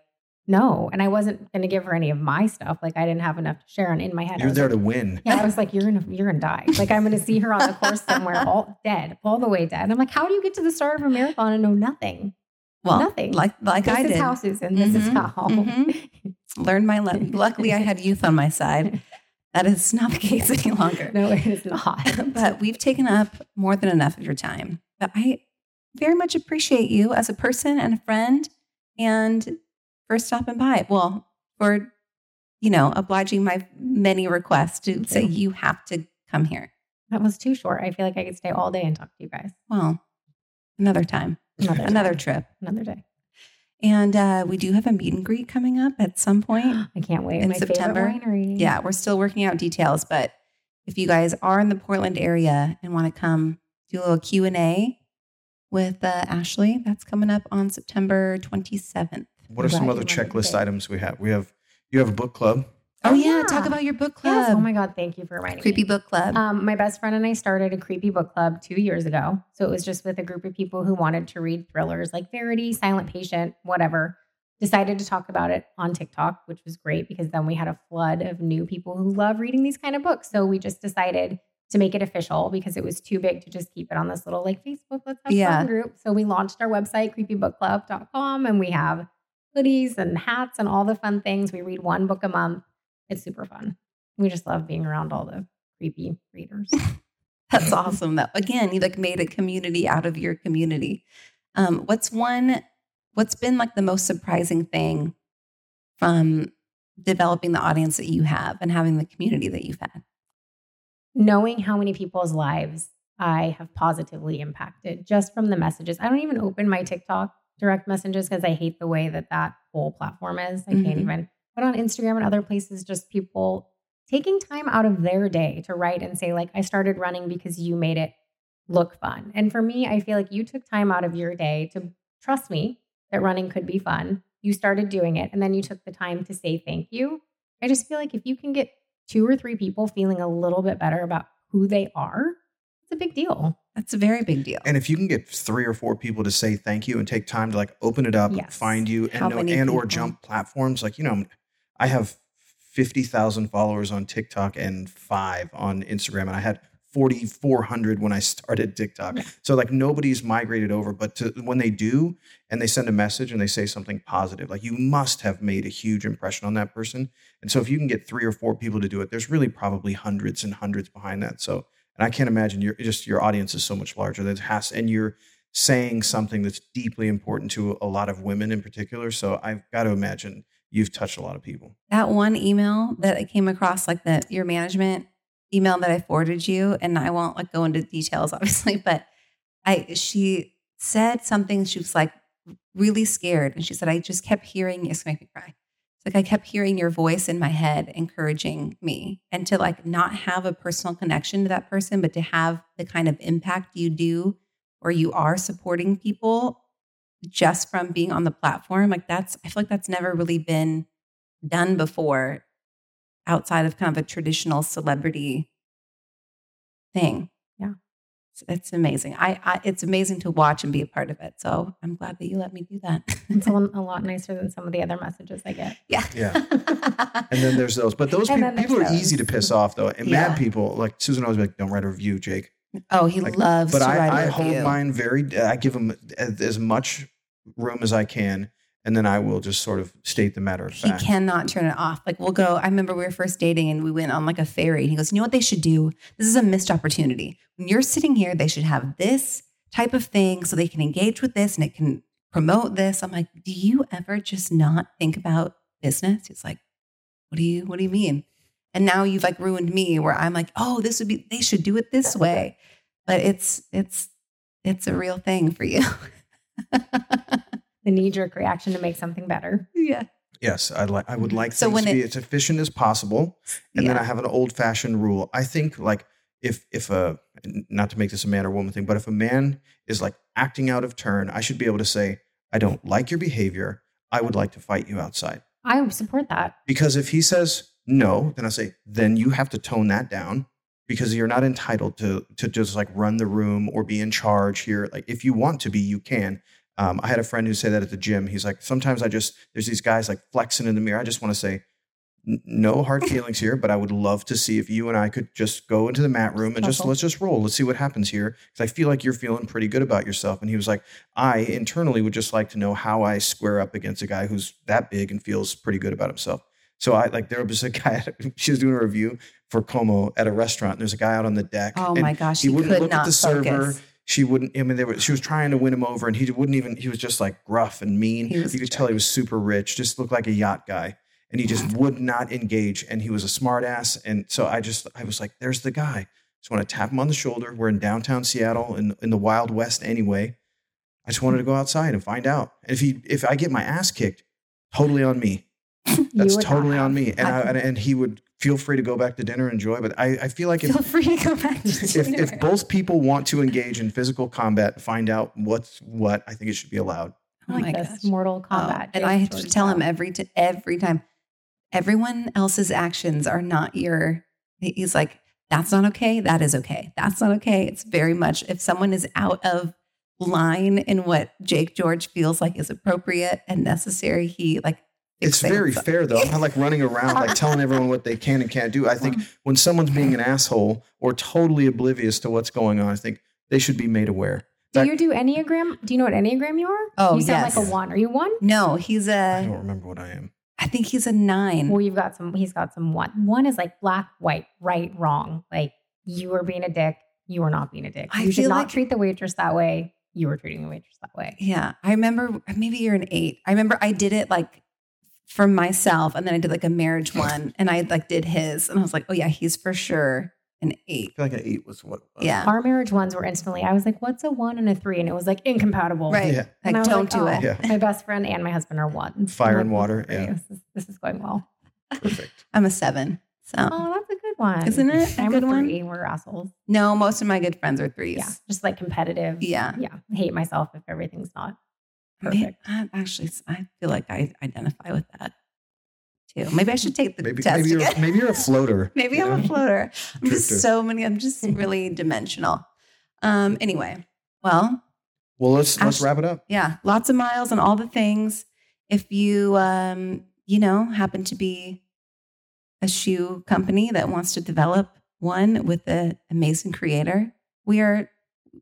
No. And I wasn't going to give her any of my stuff. Like, I didn't have enough to share. And in my head, I You're was there like, to win. yeah, I was like, you're gonna you're gonna die. Like I'm gonna see her on the course somewhere, all dead, all the way dead. And I'm like, how do you get to the start of a marathon and know nothing? Well, Nothing. like like this I is did. how Susan. This is Mhm, how. mhm. Learned my lesson. Luckily, I had youth on my side. That is not the case any longer. no, it is not. but we've taken up more than enough of your time. But I very much appreciate you as a person and a friend and for stopping by. Well, for, you know, obliging my many requests to say you. have to come here. that was too short. I feel like I could stay all day and talk to you guys. Well, another time, Another another trip. another day. And uh, we do have a meet and greet coming up at some point. I can't wait. In My September? winery. Yeah, we're still working out details, but if you guys are in the Portland area and want to come do a little Q and A with uh, Ashley, that's coming up on September 27th. What are some other you wanted to checklist say. items we have? We have you have a book club. Oh, Oh, yeah, yeah. talk about your book Yes. club. Oh my God. Thank you for reminding Creepy me. book club. Um, my best friend and I started a creepy book club two years ago. So it was just with a group of people who wanted to read thrillers like Verity, Silent Patient, whatever. Decided to talk about it on TikTok, which was great because then we had a flood of new people who love reading these kind of books. So we just decided to make it official because it was too big to just keep it on this little like Facebook, let's have Yeah. fun group. So we launched our website, creepybookclub.com, and we have hoodies and hats and all the fun things. We read one book a month. It's super fun. We just love being around all the creepy readers. That's awesome. That again, you like made a community out of your community. Um, what's one? What's been like the most surprising thing from developing the audience that you have and having the community that you've had? knowing how many people's lives I have positively impacted just from the messages. I don't even open my TikTok direct messages because I hate the way that that whole platform is. I Mhm. can't even. But on Instagram and other places, just people taking time out of their day to write and say, like, I started running because you made it look fun. And for me, I feel like you took time out of your day to trust me that running could be fun. You started doing it and then you took the time to say thank you. I just feel like if you can get two or three people feeling a little bit better about who they are, it's a big deal. That's a very big deal. And if you can get three or four people to say thank you and take time to like open it up, Yes. find you, and know, and or jump platforms, like you know, I have fifty thousand followers on TikTok and five on Instagram, and I had forty four hundred when I started TikTok. So like nobody's migrated over, but to, when they do, and they send a message and they say something positive, like you must have made a huge impression on that person. And so if you can get three or four people to do it, there's really probably hundreds and hundreds behind that. So and I can't imagine your just your audience is so much larger that has and you're saying something that's deeply important to a lot of women in particular. So I've got to imagine you've touched a lot of people. that one email that I came across, like the your management email that I forwarded you, and I won't like go into details, obviously, but I she said something. She was like really scared, and she said, "I just kept hearing it's gonna make me cry." Like I kept hearing your voice in my head, encouraging me, and to like not have a personal connection to that person, but to have the kind of impact you do, or you are supporting people just from being on the platform. Like that's, I feel like that's never really been done before outside of kind of a traditional celebrity thing. Yeah. It's, it's amazing. I, I, it's amazing to watch and be a part of it. So I'm glad that you let me do that. It's a, a lot nicer than some of the other messages I get. yeah. Yeah. And then there's those, but those And people, then people are easy to piss off though. And Yeah. mad people, like Susan always be like, don't write a review, Jake. oh, he Like, loves But to write I, I a hold review. mine very, I give them as as much room as I can. And then I will just sort of state the matter of fact. He cannot turn it off. Like we'll go. I remember we were first dating and we went on like a ferry. And he goes, "You know what they should do? This is a missed opportunity. When you're sitting here, they should have this type of thing so they can engage with this and it can promote this." I'm like, "Do you ever just not think about business?" He's like, "What do you What do you mean?" And now you've like ruined me where I'm like, oh, this would be, they should do it this way. But it's, it's, it's a real thing for you. The knee jerk reaction to make something better. yeah. Yes, I like. I would mm-hmm. like So things when to be it- as efficient as possible, and then I have an old fashioned rule. I think like if if a not to make this a man or woman thing, but if a man is like acting out of turn, I should be able to say, I don't like your behavior. I would like to fight you outside. I support that. Because if he says no, then I say, then you have to tone that down because you're not entitled to to just like run the room or be in charge here. Like if you want to be, you can. Um, I had a friend who said that at the gym. He's like, sometimes I just there's these guys like flexing in the mirror. I just want to say, no hard feelings here, but I would love to see if you and I could just go into the mat room and just Hustle. let's just roll. Let's see what happens here because I feel like you're feeling pretty good about yourself. And he was like, I internally would just like to know how I square up against a guy who's that big and feels pretty good about himself. So I like there was a guy. She was doing a review for Como at a restaurant. And there's a guy out on the deck. Oh and my gosh. he He, wouldn't look at the server. She wouldn't. I mean, they were, she was trying to win him over, and he wouldn't even. He was just like gruff and mean. You could tell he was super rich. Just looked like a yacht guy, and he just would not engage. And he was a smart ass. And so I just, I was like, "There's the guy." Just want to tap him on the shoulder. We're in downtown Seattle, in in the Wild West anyway. I just wanted to go outside and find out. And if he, if I get my ass kicked, totally on me. You That's totally on me. And I, and, and he would feel free to go back to dinner and enjoy. But I, I feel like if Feel free to go back to if, dinner. if both people want to engage in physical combat and find out what's what, I think it should be allowed. oh like my this gosh. Mortal Oh, and I have to tell him every t- every time. Everyone else's actions are not your. He's like, that's not okay. That is okay. That's not okay. It's very much if someone is out of line in what Jake George feels like is appropriate and necessary, he like. It's very on- fair though. I'm not like running around like telling everyone what they can and can't do. I think uh-huh. when someone's being an asshole or totally oblivious to what's going on, I think they should be made aware. Do you do Enneagram? Do you know what Enneagram you are? Oh, you sound yes. like a one. Are you one? No, he's a. I don't remember what I am. I think he's a nine. Well, you've got some. He's got some one. One is like black, white, right, wrong. Like you are being a dick. You are not being a dick. I you should not like- treat the waitress that way. You were treating the waitress that way. Yeah, I remember. Maybe you're an eight. I remember I did it like for myself, and then I did like a marriage one, and I like did his, and I was like, oh yeah, he's for sure an eight. I feel like an eight was what. it was. Yeah. Our marriage ones were instantly. I was like, "What's a one and a three? And it was like incompatible. Right. Yeah. Like, don't like, do oh, it. Yeah. My best friend and my husband are one. Fire I'm and water, yeah. This is, this is going well. Perfect. I'm a seven. So Oh, that's a good one. Isn't it a I'm good a one? three. We're assholes. no, most of my good friends are threes. Yeah. Just like competitive. Yeah. Yeah. I hate myself if everything's not May- perfect. I actually, I feel like I identify with that too. Maybe I should take the Maybe test maybe you're maybe you're a floater. Maybe I'm a floater. I'm just so many. I'm just really dimensional. Um. Anyway, well, Well, let's let's wrap it up. yeah, lots of miles and all the things. If you, um, you know, happen to be a shoe company that wants to develop one with an amazing creator, we are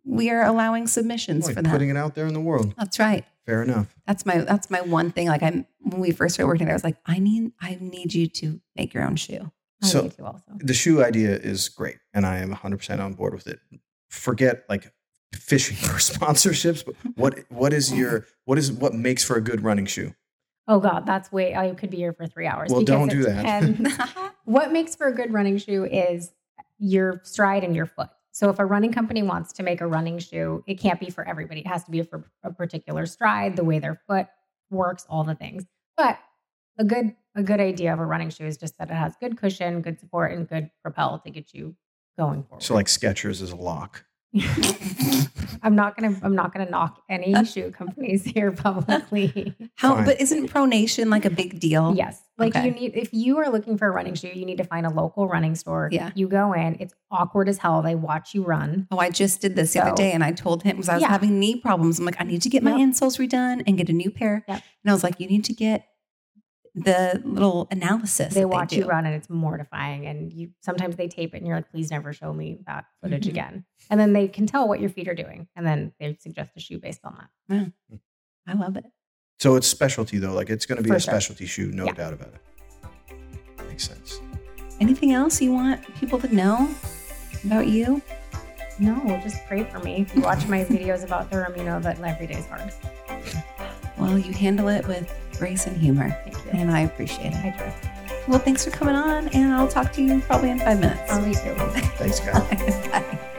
we are allowing submissions Like for that. putting it out there in the world. That's right. Fair enough. That's my that's my one thing. Like I'm when we first started working there, I was like, I need I need you to make your own shoe. I So- do too also. the shoe idea is great and i am 100% on board with it forget like fishing for sponsorships but what what is your what is what makes for a good running shoe Oh God, that's way I could be here for three hours. Well, don't do that. depends. what makes for a good running shoe is your stride and your foot. So if a running company wants to make a running shoe, it can't be for everybody. It has to be for a particular stride, the way their foot works, all the things. But a good a good idea of a running shoe is just that it has good cushion, good support, and good propel to get you going forward. so like skechers is a lock I'm not gonna I'm not gonna knock any uh, shoe companies here publicly. How but isn't pronation like a big deal? Yes. Like Okay. you need if you are looking for a running shoe, you need to find a local running store. Yeah. You go in, it's awkward as hell. They watch you run. Oh, I just did this the other day and I told him because I was Yeah. having knee problems. I'm like, I need to get my Yep. insoles redone and get a new pair. Yep. And I was like, you need to get the little analysis. They watch do. you run and it's mortifying. And you sometimes they tape it and you're like, please never show me that footage Mhm. again. And then they can tell what your feet are doing. And then they suggest a shoe based on that. I love it. so it's specialty though like it's going to be For a sure. specialty shoe no Yeah. doubt about it makes sense Anything else you want people to know about you? No, just pray for me. If you watch my videos about Durham, you know that every day is hard. Well, you handle it with grace and humor, Thank you. and I appreciate it. I try. Well, thanks for coming on, and I'll talk to you probably in five minutes. I'll be too. Thanks, guys. Bye.